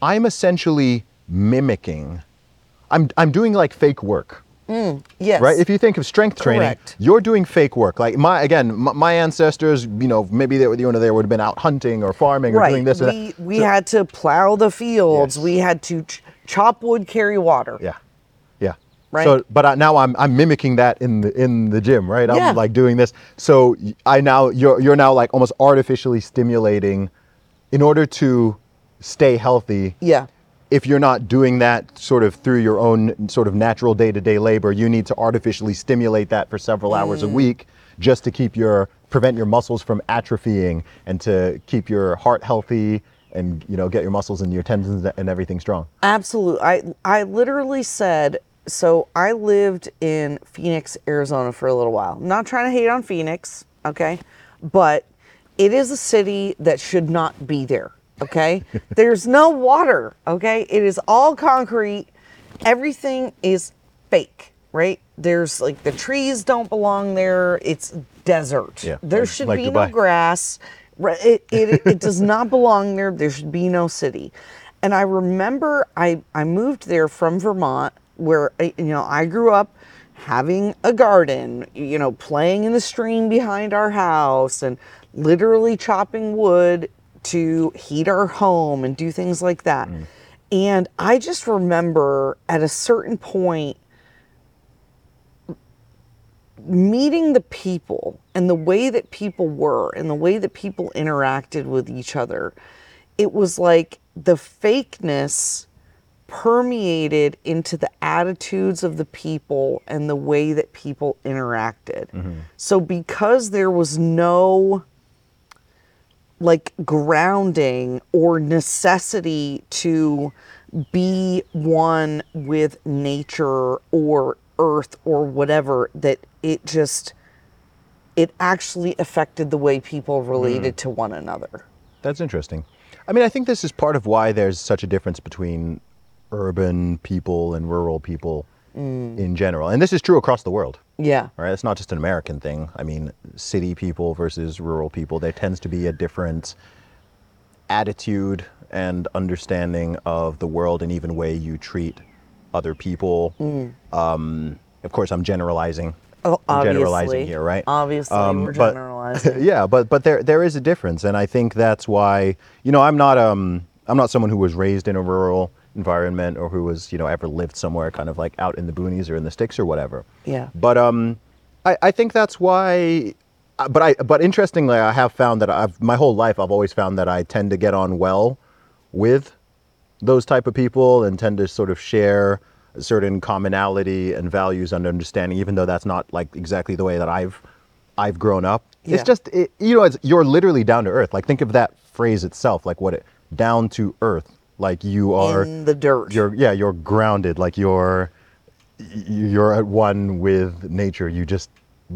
I'm essentially mimicking. I'm I'm doing like fake work, Mm, yes. right? If you think of strength training, Correct. you're doing fake work. Like my again, my, my ancestors, you know, maybe they were you know they would have been out hunting or farming or right. doing this or we we had to plow the fields. Yes. We had to ch- chop wood, carry water. Yeah, yeah. Right. So, but I, now I'm I'm mimicking that in the in the gym, right? I'm Yeah. like doing this. So I now you're you're now like almost artificially stimulating, in order to stay healthy. Yeah. If you're not doing that sort of through your own sort of natural day-to-day labor, you need to artificially stimulate that for several hours Mm. a week just to keep your prevent your muscles from atrophying and to keep your heart healthy and you know get your muscles and your tendons and everything strong. Absolutely. I I literally said so I lived in Phoenix, Arizona for a little while. I'm not trying to hate on Phoenix, okay? But it is a city that should not be there, okay? There's no water, okay? It is all concrete. Everything is fake, right? There's like the trees don't belong there. It's desert. Yeah, there like- should like be Dubai. no grass. Right, It, it, it does not belong there. There should be no city. And I remember I, I moved there from Vermont, where I- you know I grew up having a garden, you know, playing in the stream behind our house, and literally chopping wood to heat our home and do things like that. Mm. And I just remember at a certain point meeting the people and the way that people were and the way that people interacted with each other, it was like the fakeness permeated into the attitudes of the people and the way that people interacted. Mm-hmm. So because there was no like grounding or necessity to be one with nature or earth or whatever that it just it actually affected the way people related mm. to one another That's interesting. I mean, I think this is part of why there's such a difference between urban people and rural people mm. in general. And this is true across the world. Yeah Right? It's not just an American thing. I mean, city people versus rural people, there tends to be a different attitude and understanding of the world and even way you treat other people. Um, of course, I'm generalizing. Oh, I'm obviously. generalizing here, right? Obviously, we're but- generalizing. yeah, but but there there is a difference, and I think that's why you know I'm not um I'm not someone who was raised in a rural environment or who was you know ever lived somewhere kind of like out in the boonies or in the sticks or whatever. Yeah. But um, I I think that's why. uh, But I but interestingly, I have found that I've my whole life I've always found that I tend to get on well with those type of people and tend to sort of share a certain commonality and values and understanding, even though that's not like exactly the way that I've I've grown up. Yeah. It's just it, you know, it's, you're literally down to earth. Like think of that phrase itself, like what it down to earth. Like you are in the dirt you're yeah you're grounded. Like you're you're at one with nature. You just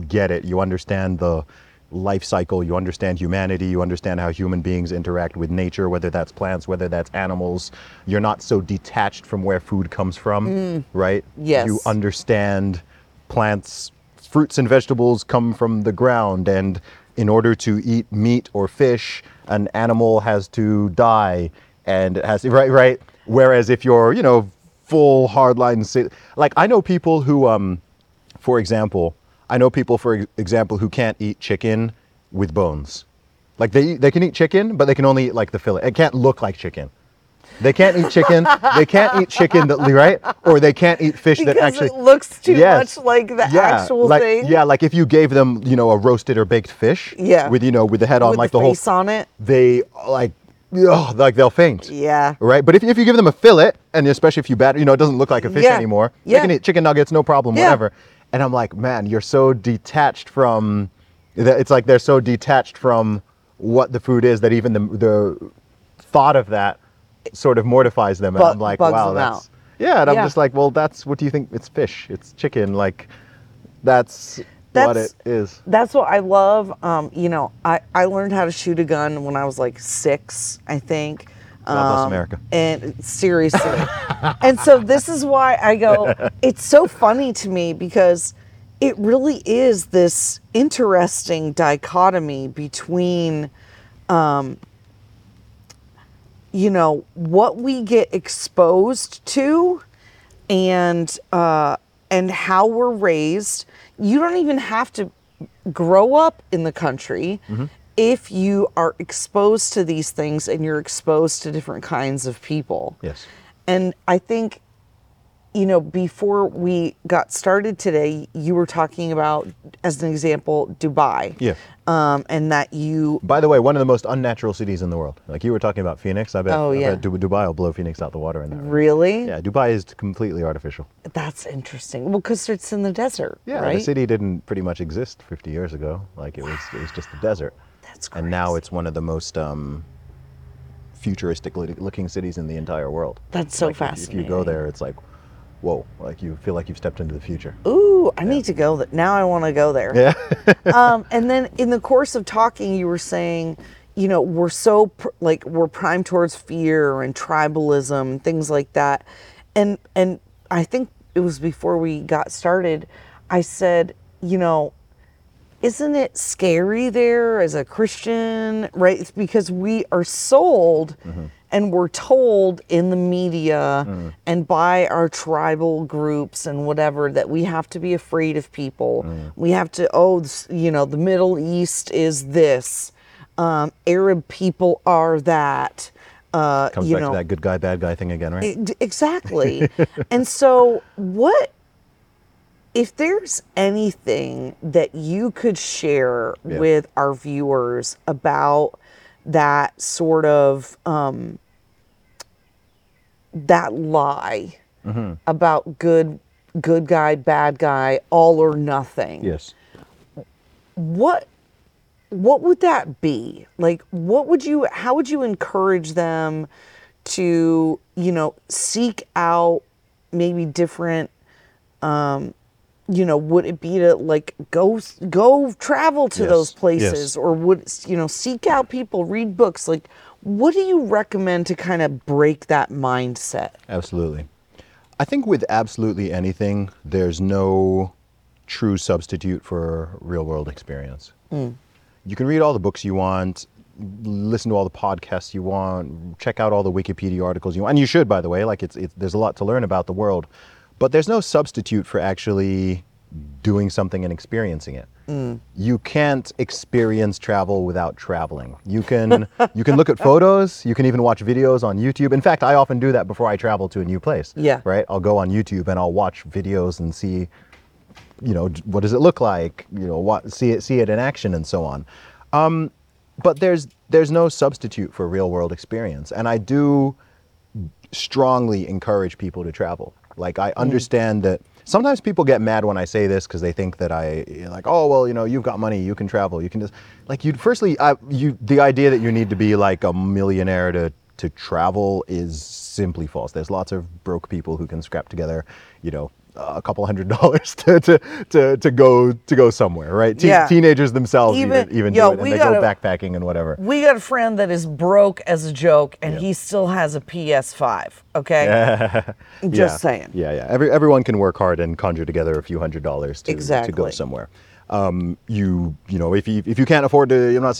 get it. You understand the life cycle. You understand humanity. You understand how human beings interact with nature, whether that's plants, whether that's animals. You're not so detached from where food comes from, mm. right? Yes. You understand plants, fruits and vegetables come from the ground, and in order to eat meat or fish, an animal has to die, and it has right, right. Whereas if you're, you know, full hardline, like I know people who, um, for example, I know people, for example, who can't eat chicken with bones. Like they they can eat chicken, but they can only eat like the fillet. It can't look like chicken. They can't eat chicken. they can't eat chicken that right, or they can't eat fish because that actually it looks too Yes. much like the yeah, actual like, thing. Yeah, like if you gave them, you know, a roasted or baked fish. Yeah. With you know, with the head on, with like the, the, whole face on it. they like, ugh, like they'll faint. Yeah. Right, but if, if you give them a fillet, and especially if you batter, you know, it doesn't look like a fish Yeah. anymore. Yeah. They can eat chicken nuggets, no problem, Yeah. whatever. And I'm like, man, you're so detached from. that- It's like they're so detached from what the food is that even the the thought of that sort of mortifies them. And Bu- I'm like, wow, that's out. yeah. And I'm just like, well, that's what do you think? It's fish. It's chicken. Like, that's, what That's- it is. That's what I love. Um, you know, I, I learned how to shoot a gun when I was like six, I think. God bless Um, America. And seriously. and so this is why I go, it's so funny to me because it really is this interesting dichotomy between, um, you know, what we get exposed to and uh, and how we're raised. You don't even have to grow up in the country mm-hmm. if you are exposed to these things and you're exposed to different kinds of people. Yes. And I think, you know, before we got started today, you were talking about, as an example, Dubai. Yeah. Um, and that you, By the way, one of the most unnatural cities in the world. Like you were talking about Phoenix. I bet, Oh, I yeah. bet Dubai will blow Phoenix out the water in there. really? Yeah, Dubai is completely artificial. That's interesting. Well, because it's in the desert, Yeah, right? the city didn't pretty much exist 50 years ago. Like it was, it was just a desert. That's And now it's one of the most um, futuristic looking cities in the entire world. That's so Like, if- If you go there, it's like, whoa! Like you feel like you've stepped into the future. Ooh, I need to go there. Now I want to go there. Yeah. um, and then in the course of talking, you were saying, you know, we're so pr- like we're primed towards fear and tribalism, and things like that. And and I think it was before we got started. I said, you know, isn't it scary there as a Christian, right? It's because we are sold and we're told in the media and by our tribal groups and whatever that we have to be afraid of people. We have to, oh, you know, the Middle East is this, um, Arab people are that. Uh, Comes you back know, to that good guy, bad guy thing again, right? Exactly. and so, what if there's anything that you could share Yeah. with our viewers about that sort of um, that lie Mm-hmm. about good good guy bad guy all or nothing yes. what what would that be like what would you how would you encourage them to you know seek out maybe different um you know would it be to like go go travel to Yes, those places yes. or would you know seek out people read books like what do you recommend to kind of break that mindset Absolutely. I think with absolutely anything, there's no true substitute for real world experience. Mm. You can read all the books you want, listen to all the podcasts you want, check out all the Wikipedia articles you want, and you should, by the way. Like it's, it's there's a lot to learn about the world, but there's no substitute for actually doing something and experiencing it. You can't experience travel without traveling. You can you can look at photos, you can even watch videos on YouTube. In fact, I often do that before I travel to a new place. Yeah. Right? I'll go on YouTube and I'll watch videos and see you know what does it look like you know what see it see it in action and so on um, but there's there's no substitute for real world experience and i do strongly encourage people to travel like i mm. understand that sometimes people get mad when i say this because they think that i like oh well you know you've got money you can travel you can just like you firstly I, you the idea that you need to be like a millionaire to to travel is simply false. There's lots of broke people who can scrap together you know a couple hundred dollars to, to, to, to go to go somewhere, right? Te- Yeah. Teenagers themselves even Even- even, yo, do it, and they go backpacking and whatever. we got a friend that is broke as a joke and Yeah. he still has a ps5 okay just yeah. saying Yeah, yeah. Every, everyone can work hard and conjure together a few hundred dollars to, to go somewhere. Um, you you know if you if you can't afford to you know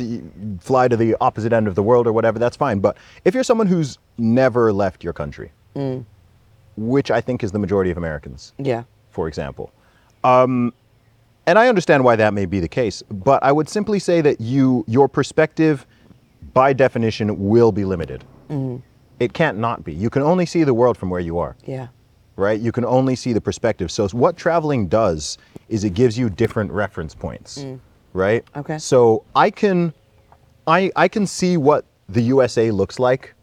fly to the opposite end of the world or whatever, that's fine. But if you're someone who's never left your country, Mm. Which I think is the majority of Americans, yeah for example. Um, and I understand why that may be the case, but I would simply say that you, your perspective, by definition, will be limited. It can't not be. You can only see the world from where you are Yeah. right? You can only see the perspective. So what traveling does is it gives you different reference points, right? Okay. So I can, I I can see what the USA looks like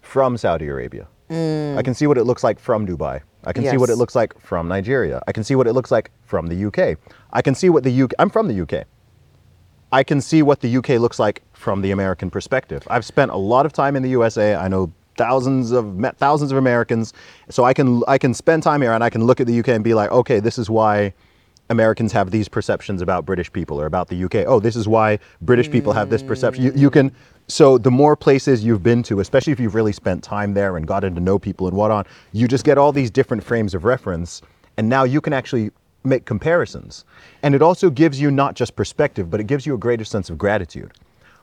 from Saudi Arabia. Mm. I can see what it looks like from Dubai. I can see what it looks like from Nigeria. I can see what it looks like from the UK. I can see what the UK. I'm from the UK. I can see what the UK looks like from the American perspective. I've spent a lot of time in the USA. I know thousands of met thousands of Americans, so I can I can spend time here and I can look at the UK and be like, okay, this is why Americans have these perceptions about British people or about the UK. Oh, this is why British people have this perception. You, you can so the more places you've been to, especially if you've really spent time there and gotten to know people and what on, you just get all these different frames of reference, and now you can actually make comparisons. And it also gives you not just perspective, but it gives you a greater sense of gratitude.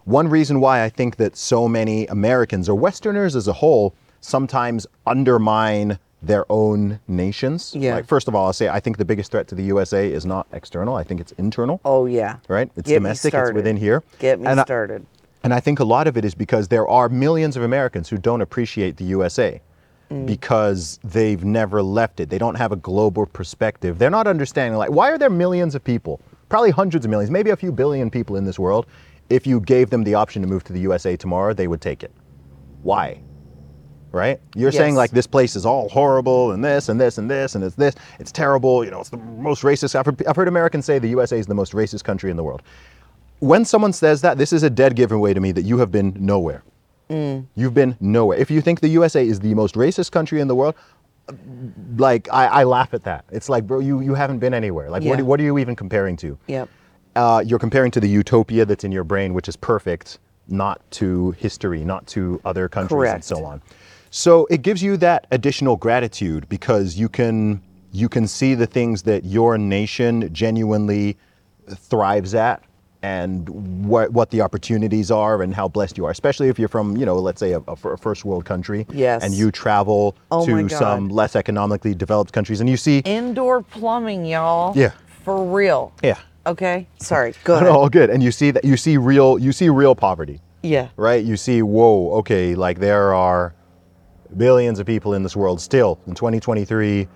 One reason why I think that so many Americans or Westerners as a whole sometimes undermine their own nations. Yeah. Like first of all, I'll say I think the biggest threat to the USA is not external. I think it's internal. Oh yeah. Right? It's Get me domestic. It's within here. Get me And I- started. and I think a lot of it is because there are millions of Americans who don't appreciate the USA Mm. because they've never left it. They don't have a global perspective. They're not understanding, like, why are there millions of people, probably hundreds of millions, maybe a few billion people in this world? If you gave them the option to move to the USA tomorrow, they would take it. Why? Right? You're saying, like, this place is all horrible and this and this and this and it's this, it's terrible, you know, it's the most racist. I've heard, I've heard Americans say the USA is the most racist country in the world when someone says that, this is a dead giveaway to me that you have been nowhere. You've been nowhere. If you think the USA is the most racist country in the world, like I, I laugh at that. It's like, bro, you, you haven't been anywhere. Like, Yeah. what, what are you even comparing to? Yep. Uh, you're comparing to the utopia that's in your brain, which is perfect, not to history, not to other countries and so on. So it gives you that additional gratitude because you can you can see the things that your nation genuinely thrives at and what what the opportunities are and how blessed you are especially if you're from you know let's say a, a first world country Yes. and you travel Oh to some less economically developed countries and you see Indoor plumbing, y'all. Yeah. For real. yeah Okay. Sorry. Go ahead. all good and you see that you see real you see real poverty Yeah. right? You see, whoa, okay, like there are billions of people in this world still in 2023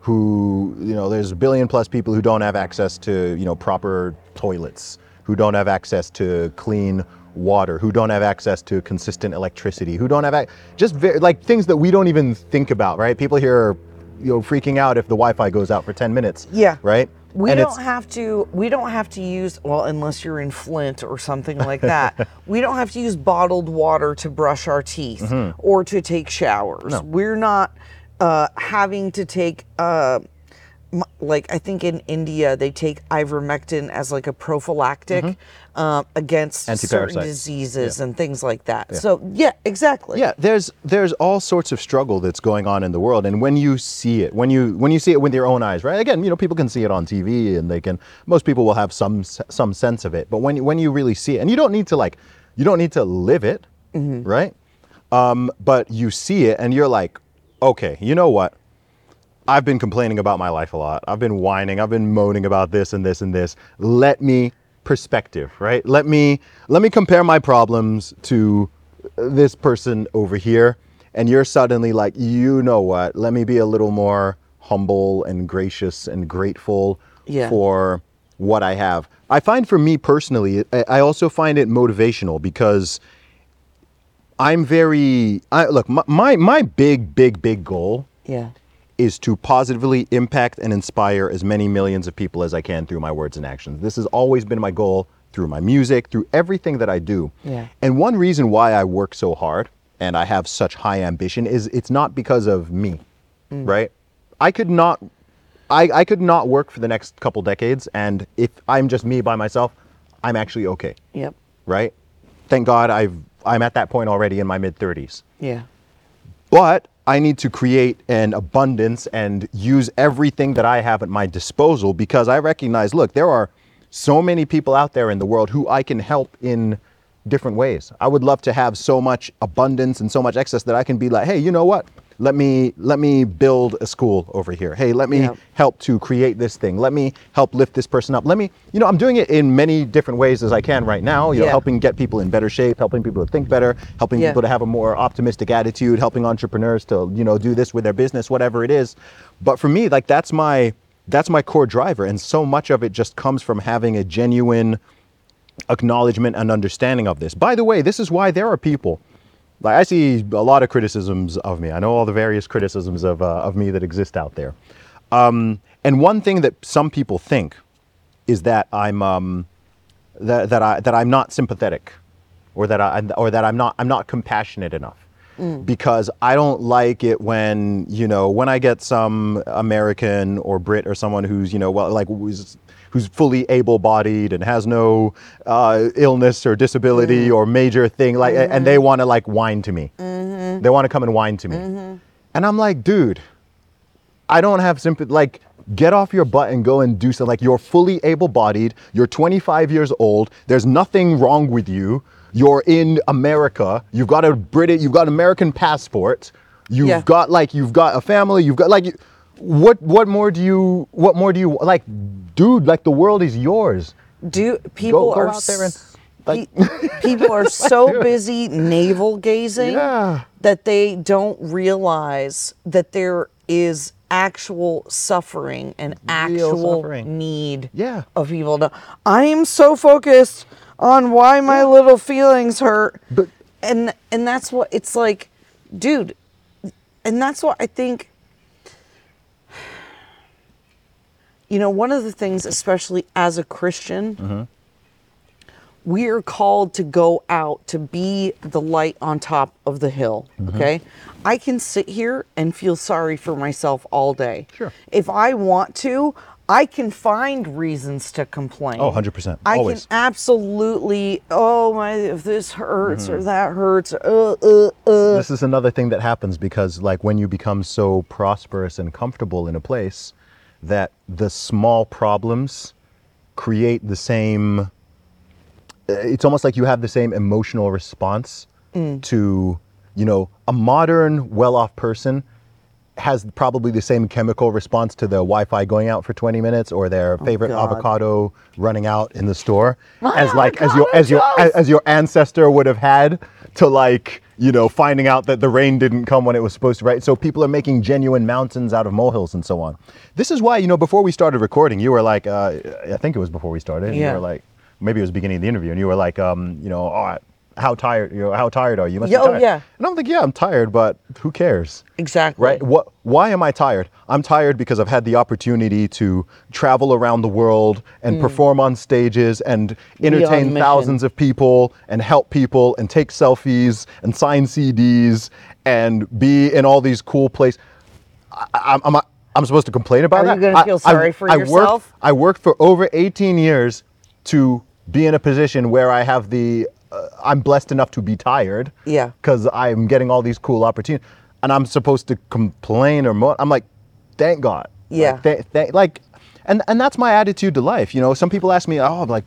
who, you know, there's a billion plus people who don't have access to, you know, proper toilets, who don't have access to clean water, who don't have access to consistent electricity, who don't have ac- just ve- like things that we don't even think about, right? People here are, you know, freaking out if the Wi-Fi goes out for 10 minutes. Yeah. Right? We And don't have to. We don't have to use well, unless you're in Flint or something like that. we don't have to use bottled water to brush our teeth Mm-hmm. or to take showers. We're not uh, having to take. Uh, like I think in India they take ivermectin as like a prophylactic uh, against certain Mm-hmm. Antiparasites. diseases and things like that. So yeah, exactly. Yeah, there's there's all sorts of struggle that's going on in the world, and when you see it, when you when you see it with your own eyes, right? Again, you know, people can see it on TV, and they can. Most people will have some some sense of it, but when you- when you really see it, and you don't need to like, you don't need to live it, right? Um, but you see it, and you're like, okay, you know what? I've been complaining about my life a lot. I've been whining. I've been moaning about this and this and this. Let me perspective, right? Let me let me compare my problems to this person over here and you're suddenly like, "You know what? Let me be a little more humble and gracious and grateful Yeah. for what I have." I find for me personally, I I also find it motivational because I'm very I look, my my, my big big big goal Yeah. Is to positively impact and inspire as many millions of people as I can through my words and actions. This has always been my goal through my music, through everything that I do. Yeah. And one reason why I work so hard and I have such high ambition is it's not because of me, mm. right? I could not I, I could not work for the next couple decades and if I'm just me by myself, I'm actually okay, Yep. right? Thank God I've I'm at that point already in my mid 30s Yeah. but I need to create an abundance and use everything that I have at my disposal because I recognize look, there are so many people out there in the world who I can help in different ways. I would love to have so much abundance and so much excess that I can be like, hey, you know what? Let me let me build a school over here. Hey, let me Yeah. help to create this thing. Let me help lift this person up. Let me, you know, I'm doing it in many different ways as I can right now. You know, helping get people in better shape, helping people to think better, helping Yeah. people to have a more optimistic attitude, helping entrepreneurs to, you know, do this with their business, whatever it is. But for me, like that's my that's my core driver, and so much of it just comes from having a genuine acknowledgement and understanding of this. By the way, this is why there are people. Like I see a lot of criticisms of me. I know all the various criticisms of uh, of me that exist out there. Um, and one thing that some people think is that I'm um, that, that I that I'm not sympathetic, or that I or that I'm not I'm not compassionate enough. Because I don't like it when you know when I get some American or Brit or someone who's you know well like who's who's fully able-bodied and has no uh, illness or disability mm. or major thing like and they mm-hmm. want to like whine to me. Mm-hmm. They want to come and whine to me, mm-hmm. and I'm like, dude, I don't have sympathy. Like, get off your butt and go and do something. Like, you're fully able bodied. You're 25 years old. There's nothing wrong with you. You're in America. You've got a British, you've got an American passport. You've Yeah. got like, you've got a family. You've got like, what, what more do you, what more do you, like, dude, like the world is yours. Do people go are out there and, like- people are so busy navel gazing Yeah. that they don't realize that there is actual suffering and actual suffering. need Yeah. of people to I am so focused on why my little feelings hurt But- and and that's what it's like dude and that's what I think you know, one of the things, especially as a Christian, we are called to go out to be the light on top of the hill. Okay. I can sit here and feel sorry for myself all day. Sure. If I want to, I can find reasons to complain. Oh, 100%. I Always. can absolutely, oh my, if this hurts or that hurts, uh, uh, uh. this is another thing that happens because like when you become so prosperous and comfortable in a place that the small problems create the same uh, it's almost like you have the same emotional response mm. to you know a modern well-off person has probably the same chemical response to the Wi-Fi going out for 20 minutes or their oh, favorite God. avocado running out in the store My as like as your as your as, as your ancestor would have had to like you know finding out that the rain didn't come when it was supposed to right? So people are making genuine mountains out of molehills and so on. This is why you know before we started recording you were like uh, i think it was before we started and you were like maybe it was beginning of the interview and you were like um you know oh, how tired you know how tired are you? You must Yeah, be oh, yeah. and i'm like yeah i'm tired but who cares? Exactly. right? What why am i tired? I'm tired because i've had the opportunity to travel around the world and mm. perform on stages and entertain thousands of people and help people and take selfies and sign cds and be in all these cool places I, I'm, I'm, I'm supposed to complain about Are that? you gonna I- feel I- sorry for I worked- yourself? I worked for over 18 years to be in a position where I have the, Uh, I'm blessed enough to be tired. Yeah. Because I'm getting all these cool opportunities. And I'm supposed to complain or mo- I'm like, thank God. Yeah. Like, th- th- like, and, and that's my attitude to life. You know, some people ask me, oh, I'm like,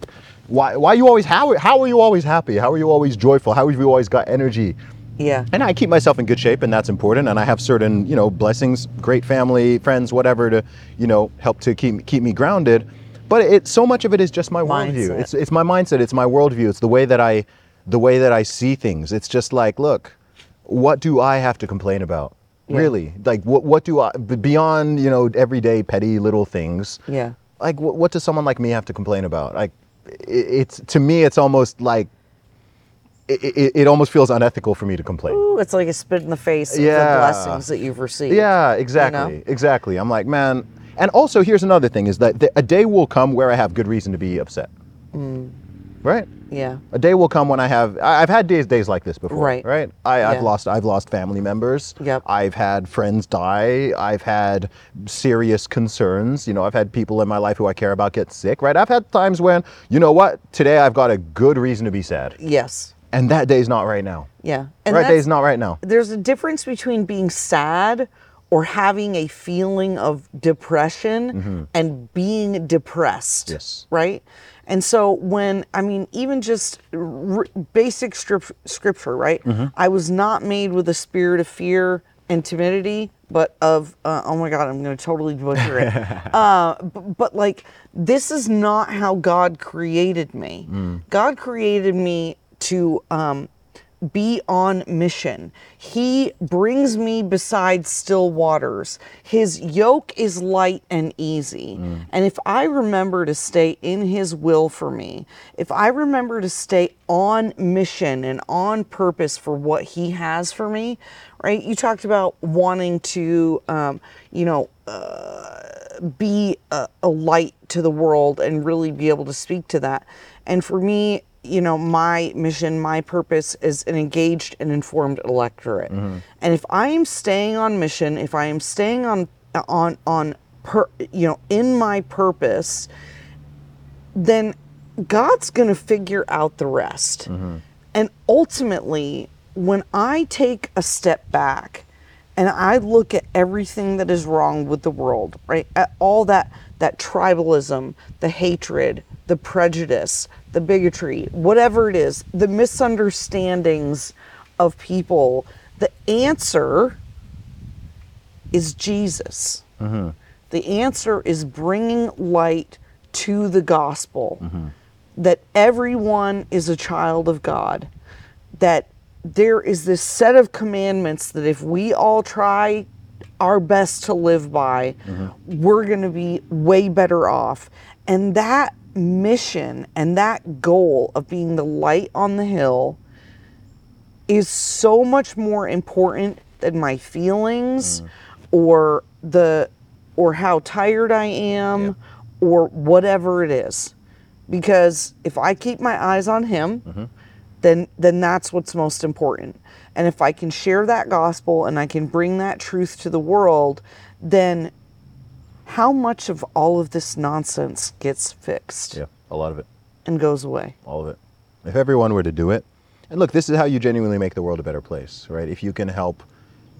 why, why you always, how, how are you always happy? How are you always joyful? How have you always got energy? Yeah. and I keep myself in good shape, and that's important. And I have certain, you know, blessings, great family, friends, whatever, to, you know, help to keep keep me grounded. But it so much of it is just my worldview. It's it's my mindset. It's my worldview. It's the way that I, the way that I see things. It's just like, look, what do I have to complain about? Yeah. Really, like what what do I beyond you know everyday petty little things? Yeah. Like what what does someone like me have to complain about? Like, it, it's to me, it's almost like. It, it, it almost feels unethical for me to complain. Ooh, it's like a spit in the face of Yeah. the blessings that you've received. Yeah, you exactly, know? exactly. I'm like, man. And also, here's another thing: is that the, a day will come where I have good reason to be upset. Mm. Right. Yeah. A day will come when I have. I- I've had days days like this before. Right. Right. I, I've Yeah. lost. I've lost family members. Yep. I've had friends die. I've had serious concerns. You know, I've had people in my life who I care about get sick. Right. I've had times when, you know what, today I've got a good reason to be sad, Yes. and that day's not right now. Yeah. And right day's not right now. there's a difference between being sad or having a feeling of depression and being depressed. Mm-hmm. Yes. Right? And so when I mean even just r- basic strip, scripture, right? Mm-hmm. I was not made with a spirit of fear, and timidity, but of uh, oh my god, I'm going to totally butcher it. uh, b- but like this is not how God created me. God created me to um, be on mission. He brings me beside still waters. His yoke is light and easy. And if I remember to stay in His will for me, if I remember to stay on mission and on purpose for what He has for me, right? You talked about wanting to, um, you know, uh, be a, a light to the world and really be able to speak to that. And for me, you know, my mission, my purpose is an engaged and informed electorate. Mm-hmm. And if I am staying on mission, if I am staying on on on per, you know, in my purpose, then God's going to figure out the rest. Mm-hmm. And ultimately, when I take a step back and I look at everything that is wrong with the world, right? At all that that tribalism, the hatred, the prejudice, the bigotry, whatever it is, the misunderstandings of people, the answer is Jesus. Mm-hmm. The answer is bringing light to the gospel mm-hmm. that everyone is a child of God, that there is this set of commandments that if we all try our best to live by, mm-hmm. we're going to be way better off. And that mission and that goal of being the light on the hill is so much more important than my feelings mm. or the or how tired I am or whatever it is. Because if I keep my eyes on him, mm-hmm. then then that's what's most important. And if I can share that gospel and I can bring that truth to the world, then how much of all of this nonsense gets fixed Yeah, a lot of it. and goes away? all of it. If everyone were to do it, and look, this is how you genuinely make the world a better place, right? If you can help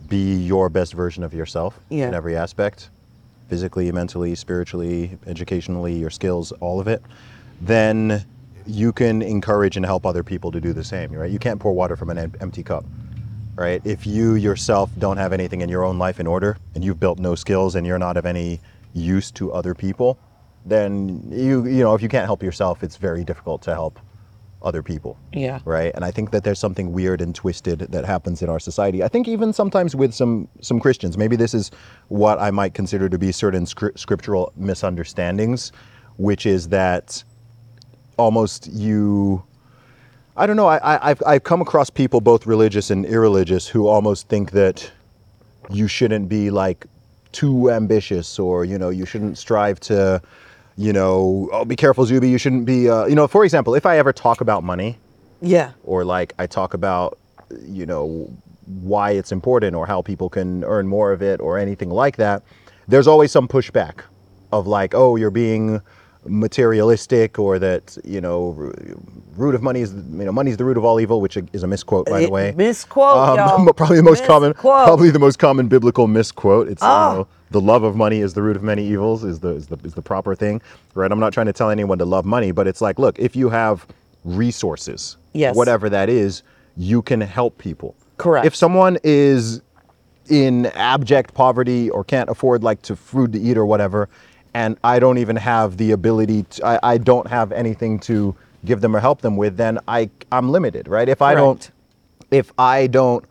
be your best version of yourself Yeah. in every aspect, physically, mentally, spiritually, educationally, your skills, all of it, then you can encourage and help other people to do the same, right? You can't pour water from an em- empty cup, right? If you yourself don't have anything in your own life in order and you've built no skills and you're not of any use to other people, then you you know, if you can't help yourself, it's very difficult to help other people. Yeah. right? And i think that there's something weird and twisted that happens in our society. I think even sometimes with some some christians maybe this is what i might consider to be certain scri- scriptural misunderstandings which is that almost you i don't know I, I i've i've come across people both religious and irreligious who almost think that you shouldn't be like too ambitious or you know you shouldn't strive to you know oh be careful zuby you shouldn't be uh, you know for example if i ever talk about money Yeah. or like I talk about, you know, why it's important or how people can earn more of it or anything like that, there's always some pushback of like, oh, you're being materialistic or that, you know, root of money is, you know, money is the root of all evil, which is a misquote, by the It- way. misquote, y'all. probably the most common, probably the most common biblical misquote. It's, Ah. you know, the love of money is the root of many evils is the, is the, is the proper thing, right? I'm not trying to tell anyone to love money, but it's like, look, if you have resources, Yes. whatever that is, you can help people. Correct. If someone is in abject poverty or can't afford like to food to eat or whatever, and I don't even have the ability to, I, I don't have anything to give them or help them with, then I I'm limited, right? If I don't if I don't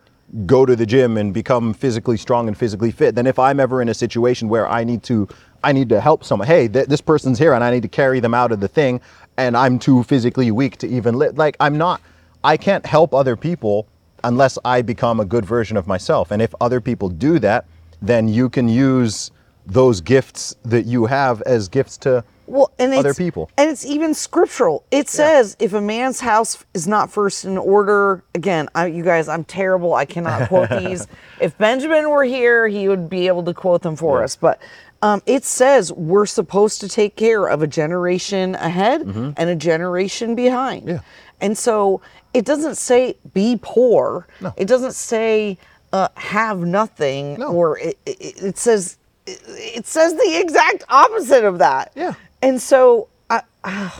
go to the gym and become physically strong and physically fit, then if I'm ever in a situation where I need to I need to help someone, hey, th- this person's here and I need to carry them out of the thing and I'm too physically weak to even live. Like I'm not I can't help other people unless I become a good version of myself. And if other people do that, then you can use those gifts that you have as gifts to well, and other it's- people. And it's even scriptural. It says if a man's house is not first in order, again, I, you guys, I'm terrible. I cannot quote these. If Benjamin were here, he would be able to quote them for us. But um, it says we're supposed to take care of a generation ahead and a generation behind. Mm-hmm. Yeah. And so it doesn't say be poor. No. It doesn't say uh, have nothing. No. Or it, it, it says it, says the exact opposite of that. Yeah. And so I,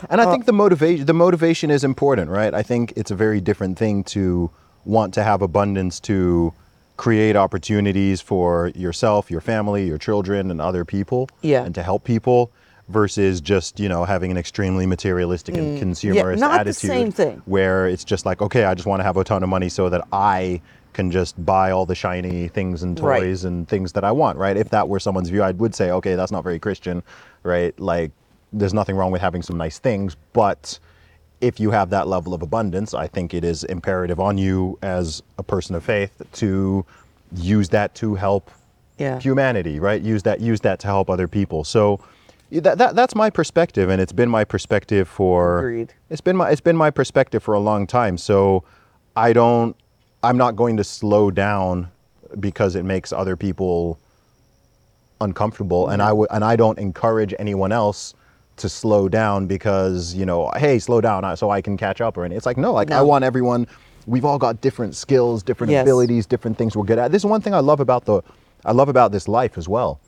And I think the motivation the motivation is important, right? I think it's a very different thing to want to have abundance to create opportunities for yourself, your family, your children, and other people, Yeah. and to help people, versus just you know having an extremely materialistic and consumerist Mm. not the attitude, same thing. where it's just like, okay, I just want to have a ton of money so that I can just buy all the shiny things and Right. toys and things that I want, right? If that were someone's view, I would say, okay, that's not very Christian, right? Like, there's nothing wrong with having some nice things, but if you have that level of abundance, I think it is imperative on you as a person of faith to use that to help Yeah. humanity, right? Use that use that to help other people. So that, that that's my perspective, and it's been my perspective for Agreed. it's been my it's been my perspective for a long time. So I don't I'm not going to slow down because it makes other people uncomfortable and I would and I don't encourage anyone else to slow down because, you know, hey, slow down so I can catch up or anything. It's like no, like I want everyone we've all got different skills, different Yes. abilities, different things we're good at. This is one thing I love about the I love about this life as well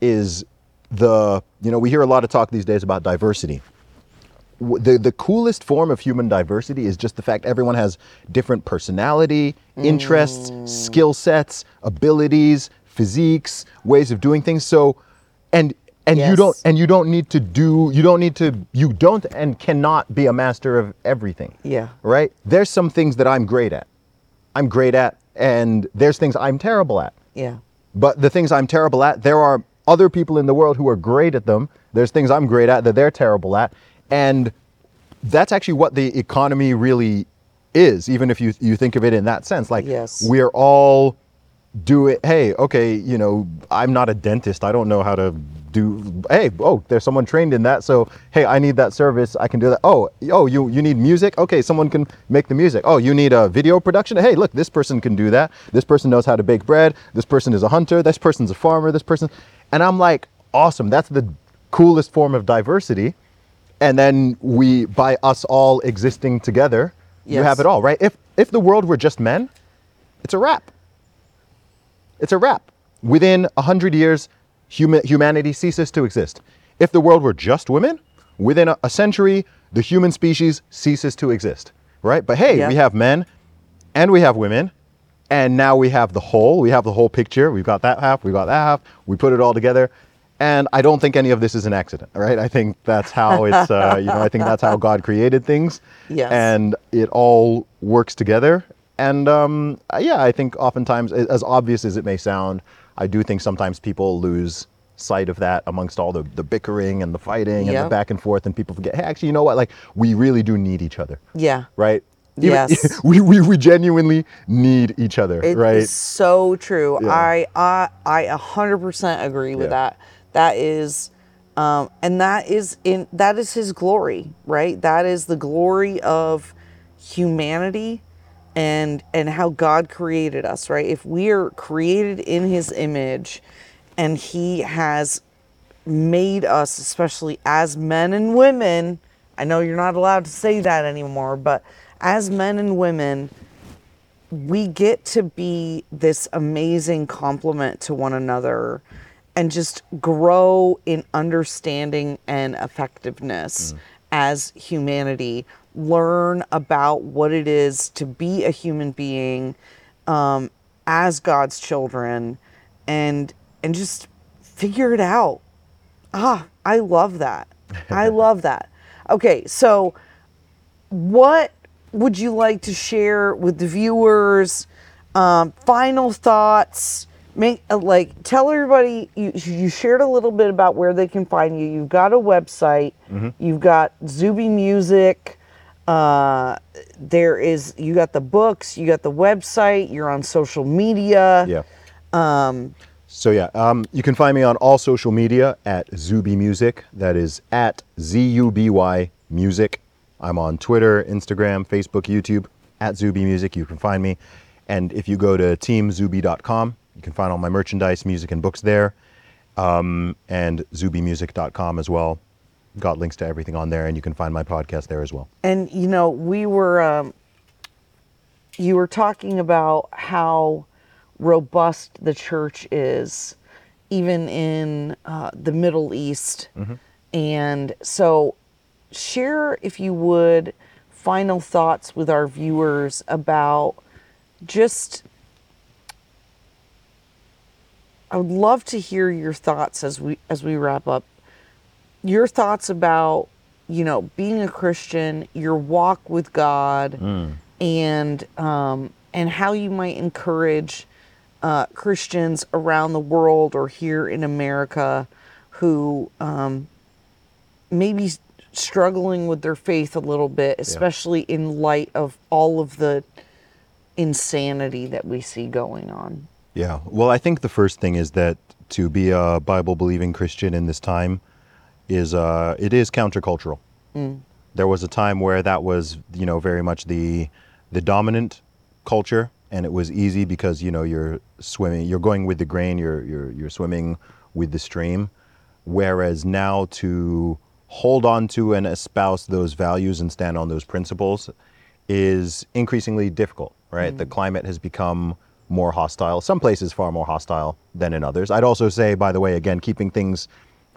is the you know, we hear a lot of talk these days about diversity the the coolest form of human diversity is just the fact everyone has different personality, mm. interests, skill sets, abilities, physiques, ways of doing things. So, and and you don't and you don't need to do you don't need to you don't and cannot be a master of everything. Yeah. Right? There's some things that I'm great at. I'm great at and there's things I'm terrible at. Yeah. But the things I'm terrible at, there are other people in the world who are great at them. There's things I'm great at that they're terrible at. And that's actually what the economy really is, even if you, you think of it in that sense. Like, Yes. we're all do it. Hey, okay, you know, I'm not a dentist. I don't know how to do. Hey, oh, there's someone trained in that. So, hey, I need that service. I can do that. Oh, oh, you you need music. Okay, someone can make the music. Oh, you need a video production. Hey, look, this person can do that. This person knows how to bake bread. This person is a hunter. This person's a farmer. This person, and I'm like, awesome. That's the coolest form of diversity. And then we, by us all existing together, you have it all, right? If if the world were just men, it's a wrap. It's a wrap. Within a hundred years, huma- humanity ceases to exist. If the world were just women, within a, a century, the human species ceases to exist. Right? But hey, Yeah. we have men and we have women, and now we have the whole. We have the whole picture. We've got that half. We've got that half. We put it all together. And I don't think any of this is an accident, right? I think that's how it's, uh, you know, I think that's how God created things. Yes. And it all works together. And um, yeah, I think oftentimes, as obvious as it may sound, I do think sometimes people lose sight of that amongst all the, the bickering and the fighting and Yep. the back and forth, and people forget, hey, actually, you know what? Like, we really do need each other, Yeah. right? Yes. we, we, we genuinely need each other, It is right? so true. Yeah. I I I a hundred percent agree with Yeah. that. That is, um, and that is in that is His glory, right? That is the glory of humanity, and and how God created us, right? If we are created in His image, and He has made us, especially as men and women. I know you're not allowed to say that anymore, but as men and women, we get to be this amazing complement to one another and just grow in understanding and effectiveness as humanity. Learn about what it is to be a human being um, as god's children and and just figure it out. Ah i love that. I love that. Okay so what would you like to share with the viewers? Um, final thoughts. Make uh, like tell everybody you you shared a little bit about where they can find you. You've got a website. You've got Zuby Music. Uh, there is you got the books. You got the website. You're on social media. Yeah. Um, so yeah, um, you can find me on all social media at Zuby Music. That is at Z U B Y Music. I'm on Twitter, Instagram, Facebook, YouTube at Zuby Music. You can find me, and if you go to teamzuby.com, you can find all my merchandise, music, and books there, um, and zubymusic.com as well. Got links to everything on there, and you can find my podcast there as well. And you know, we were um, you were talking about how robust the church is, even in uh, the Middle East, and so share, if you would, final thoughts with our viewers about just I would love to hear your thoughts as we as we wrap up. Your thoughts about you know being a Christian, your walk with God, and um, and how you might encourage uh, Christians around the world or here in America who um, maybe struggling with their faith a little bit, especially in light of all of the insanity that we see going on. Yeah. Well, I think the first thing is that to be a Bible believing Christian in this time is uh, it is countercultural. There was a time where that was, you know, very much the the dominant culture, and it was easy because you know you're swimming, you're going with the grain, you're you're you're swimming with the stream. Whereas now to hold on to and espouse those values and stand on those principles is increasingly difficult, right? The climate has become more hostile. Some places far more hostile than in others. I'd also say, by the way, again, keeping things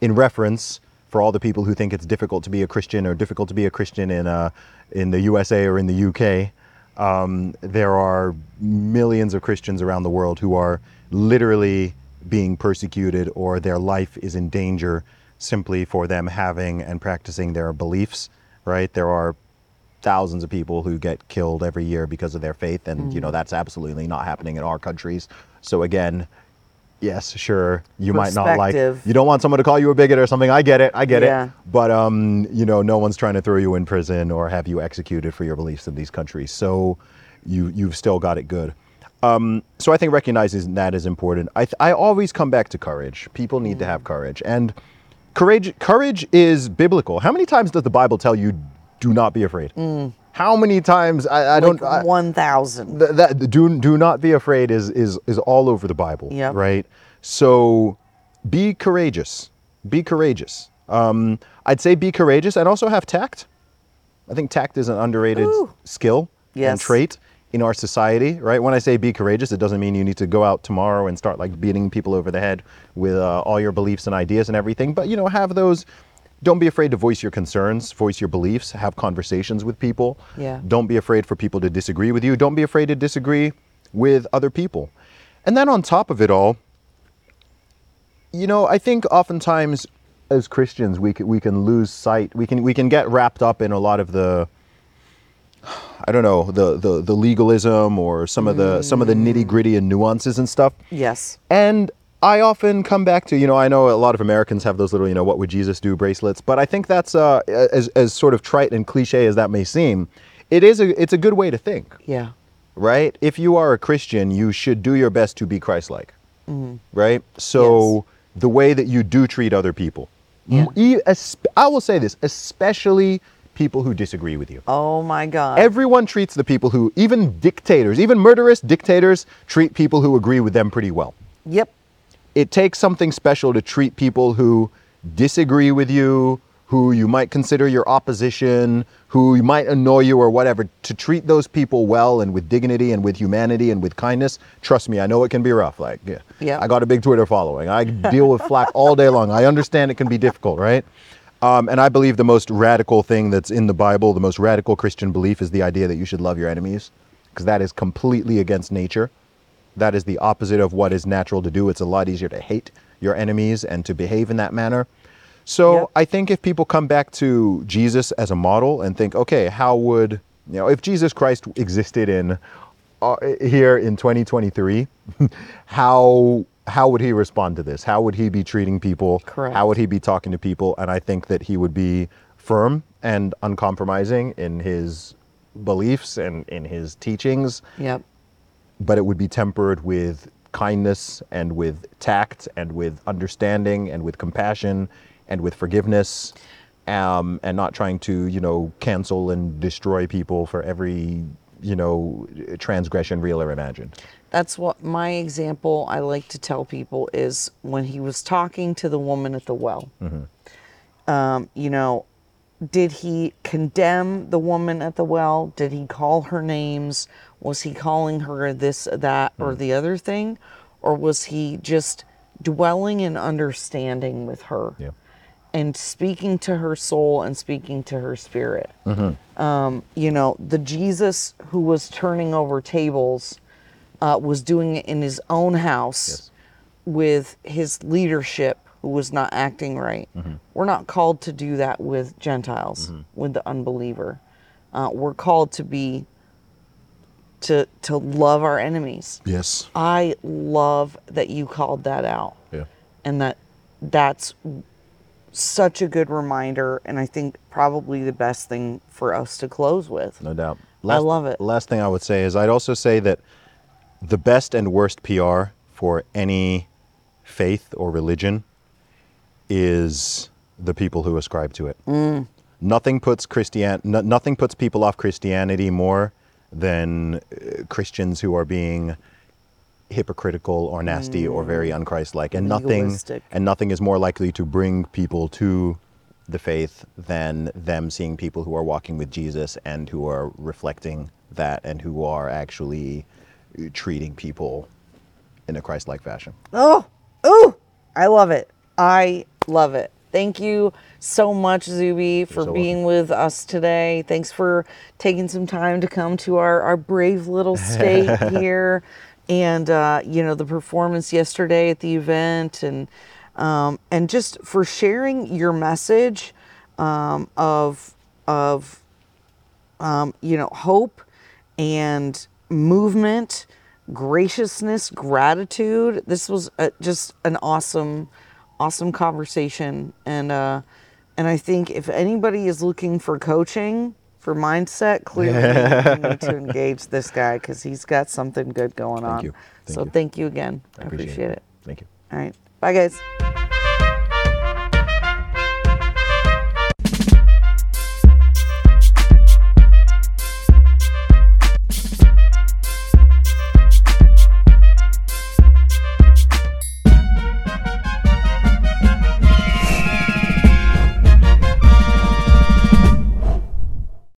in reference for all the people who think it's difficult to be a Christian or difficult to be a Christian in uh, in the USA or in the UK. Um, there are millions of Christians around the world who are literally being persecuted or their life is in danger simply for them having and practicing their beliefs. Right? There are thousands of people who get killed every year because of their faith and you know that's absolutely not happening in our countries. So again yes sure you might not like you don't want someone to call you a bigot or something. I get it i get Yeah. it but um you know no one's trying to throw you in prison or have you executed for your beliefs in these countries. So you you've still got it good. Um, so I think recognizing that is important. I, th- I always come back to courage. People need to have courage, and courage courage is biblical. How many times does the Bible tell you do not be afraid? How many times I, I don't I, 1,000. th- that do do not be afraid is is is all over the Bible, Yep. right? So be courageous. Be courageous. Um, I'd say be courageous and also have tact. I think tact is an underrated Ooh. skill and trait in our society, right? When I say be courageous, it doesn't mean you need to go out tomorrow and start like beating people over the head with uh, all your beliefs and ideas and everything. But you know, have those. Don't be afraid to voice your concerns, voice your beliefs, have conversations with people. Yeah. Don't be afraid for people to disagree with you. Don't be afraid to disagree with other people. And then on top of it all, you know, I think oftentimes as Christians we can, we can lose sight. We can we can get wrapped up in a lot of the I don't know the the, the legalism or some of the some of the mm. nitty gritty and nuances and stuff. Yes. And I often come back to, you know, I know a lot of Americans have those little, you know, what would Jesus do bracelets, but I think that's uh, as as sort of trite and cliche as that may seem, it is a it's a good way to think Yeah. right? If you are a Christian, you should do your best to be Christ-like, right? So the way that you do treat other people, Yeah. I will say this, especially people who disagree with you. Oh my God. Everyone treats the people who, even dictators, even murderous dictators, treat people who agree with them pretty well. yep. It takes something special to treat people who disagree with you, who you might consider your opposition, who might annoy you or whatever, to treat those people well and with dignity and with humanity and with kindness. Trust me, I know it can be rough. Like, yeah, Yeah. I got a big Twitter following. I deal with flack all day long. I understand it can be difficult, right? Um, and I believe the most radical thing that's in the Bible, the most radical Christian belief, is the idea that you should love your enemies, because that is completely against nature. That is the opposite of what is natural to do. It's a lot easier to hate your enemies and to behave in that manner. So Yep. I think if people come back to Jesus as a model and think, okay, how would you know if Jesus Christ existed in uh, here in 2023, how how would he respond to this? How would he be treating people? Correct. How would he be talking to people? And I think that he would be firm and uncompromising in his beliefs and in his teachings Yep. But it would be tempered with kindness and with tact and with understanding and with compassion and with forgiveness um, and not trying to you know cancel and destroy people for every you know transgression real or imagined That's what my example I like to tell people is when he was talking to the woman at the well. Um, you know, did he condemn the woman at the well? Did he call her names? Was he calling her this, that, or the other thing? Or was he just dwelling and understanding with her? yeah and speaking to her soul and speaking to her spirit. Um, you know, the Jesus who was turning over tables uh, was doing it in his own house with his leadership who was not acting right. We're not called to do that with Gentiles, with the unbeliever. Uh, we're called to be to to love our enemies. Yes. I love that you called that out Yeah. and that that's such a good reminder and I think probably the best thing for us to close with. No doubt. I love it. Last thing I would say is I'd also say that the best and worst PR for any faith or religion is the people who ascribe to it. Mm. Nothing puts Christian no, nothing puts people off Christianity more than uh, Christians who are being hypocritical or nasty or very unchristlike and nothing Mm. And nothing is more likely to bring people to the faith than them seeing people who are walking with Jesus and who are reflecting that and who are actually uh, treating people in a Christ-like fashion. Oh, oh, I love it. I love it. Thank you so much, Zuby, for so being with us today. Thanks for taking some time to come to our, our brave little state here. And, uh, you know, the performance yesterday at the event and, um, and just for sharing your message um, of, of um, you know, hope and movement, graciousness, gratitude. This was a, just an awesome, awesome conversation, and uh, and I think if anybody is looking for coaching for mindset, clearly you need to engage this guy because he's got something good going on. you. Thank so you. thank you again. I appreciate appreciate it. it. Thank you. All right, bye guys.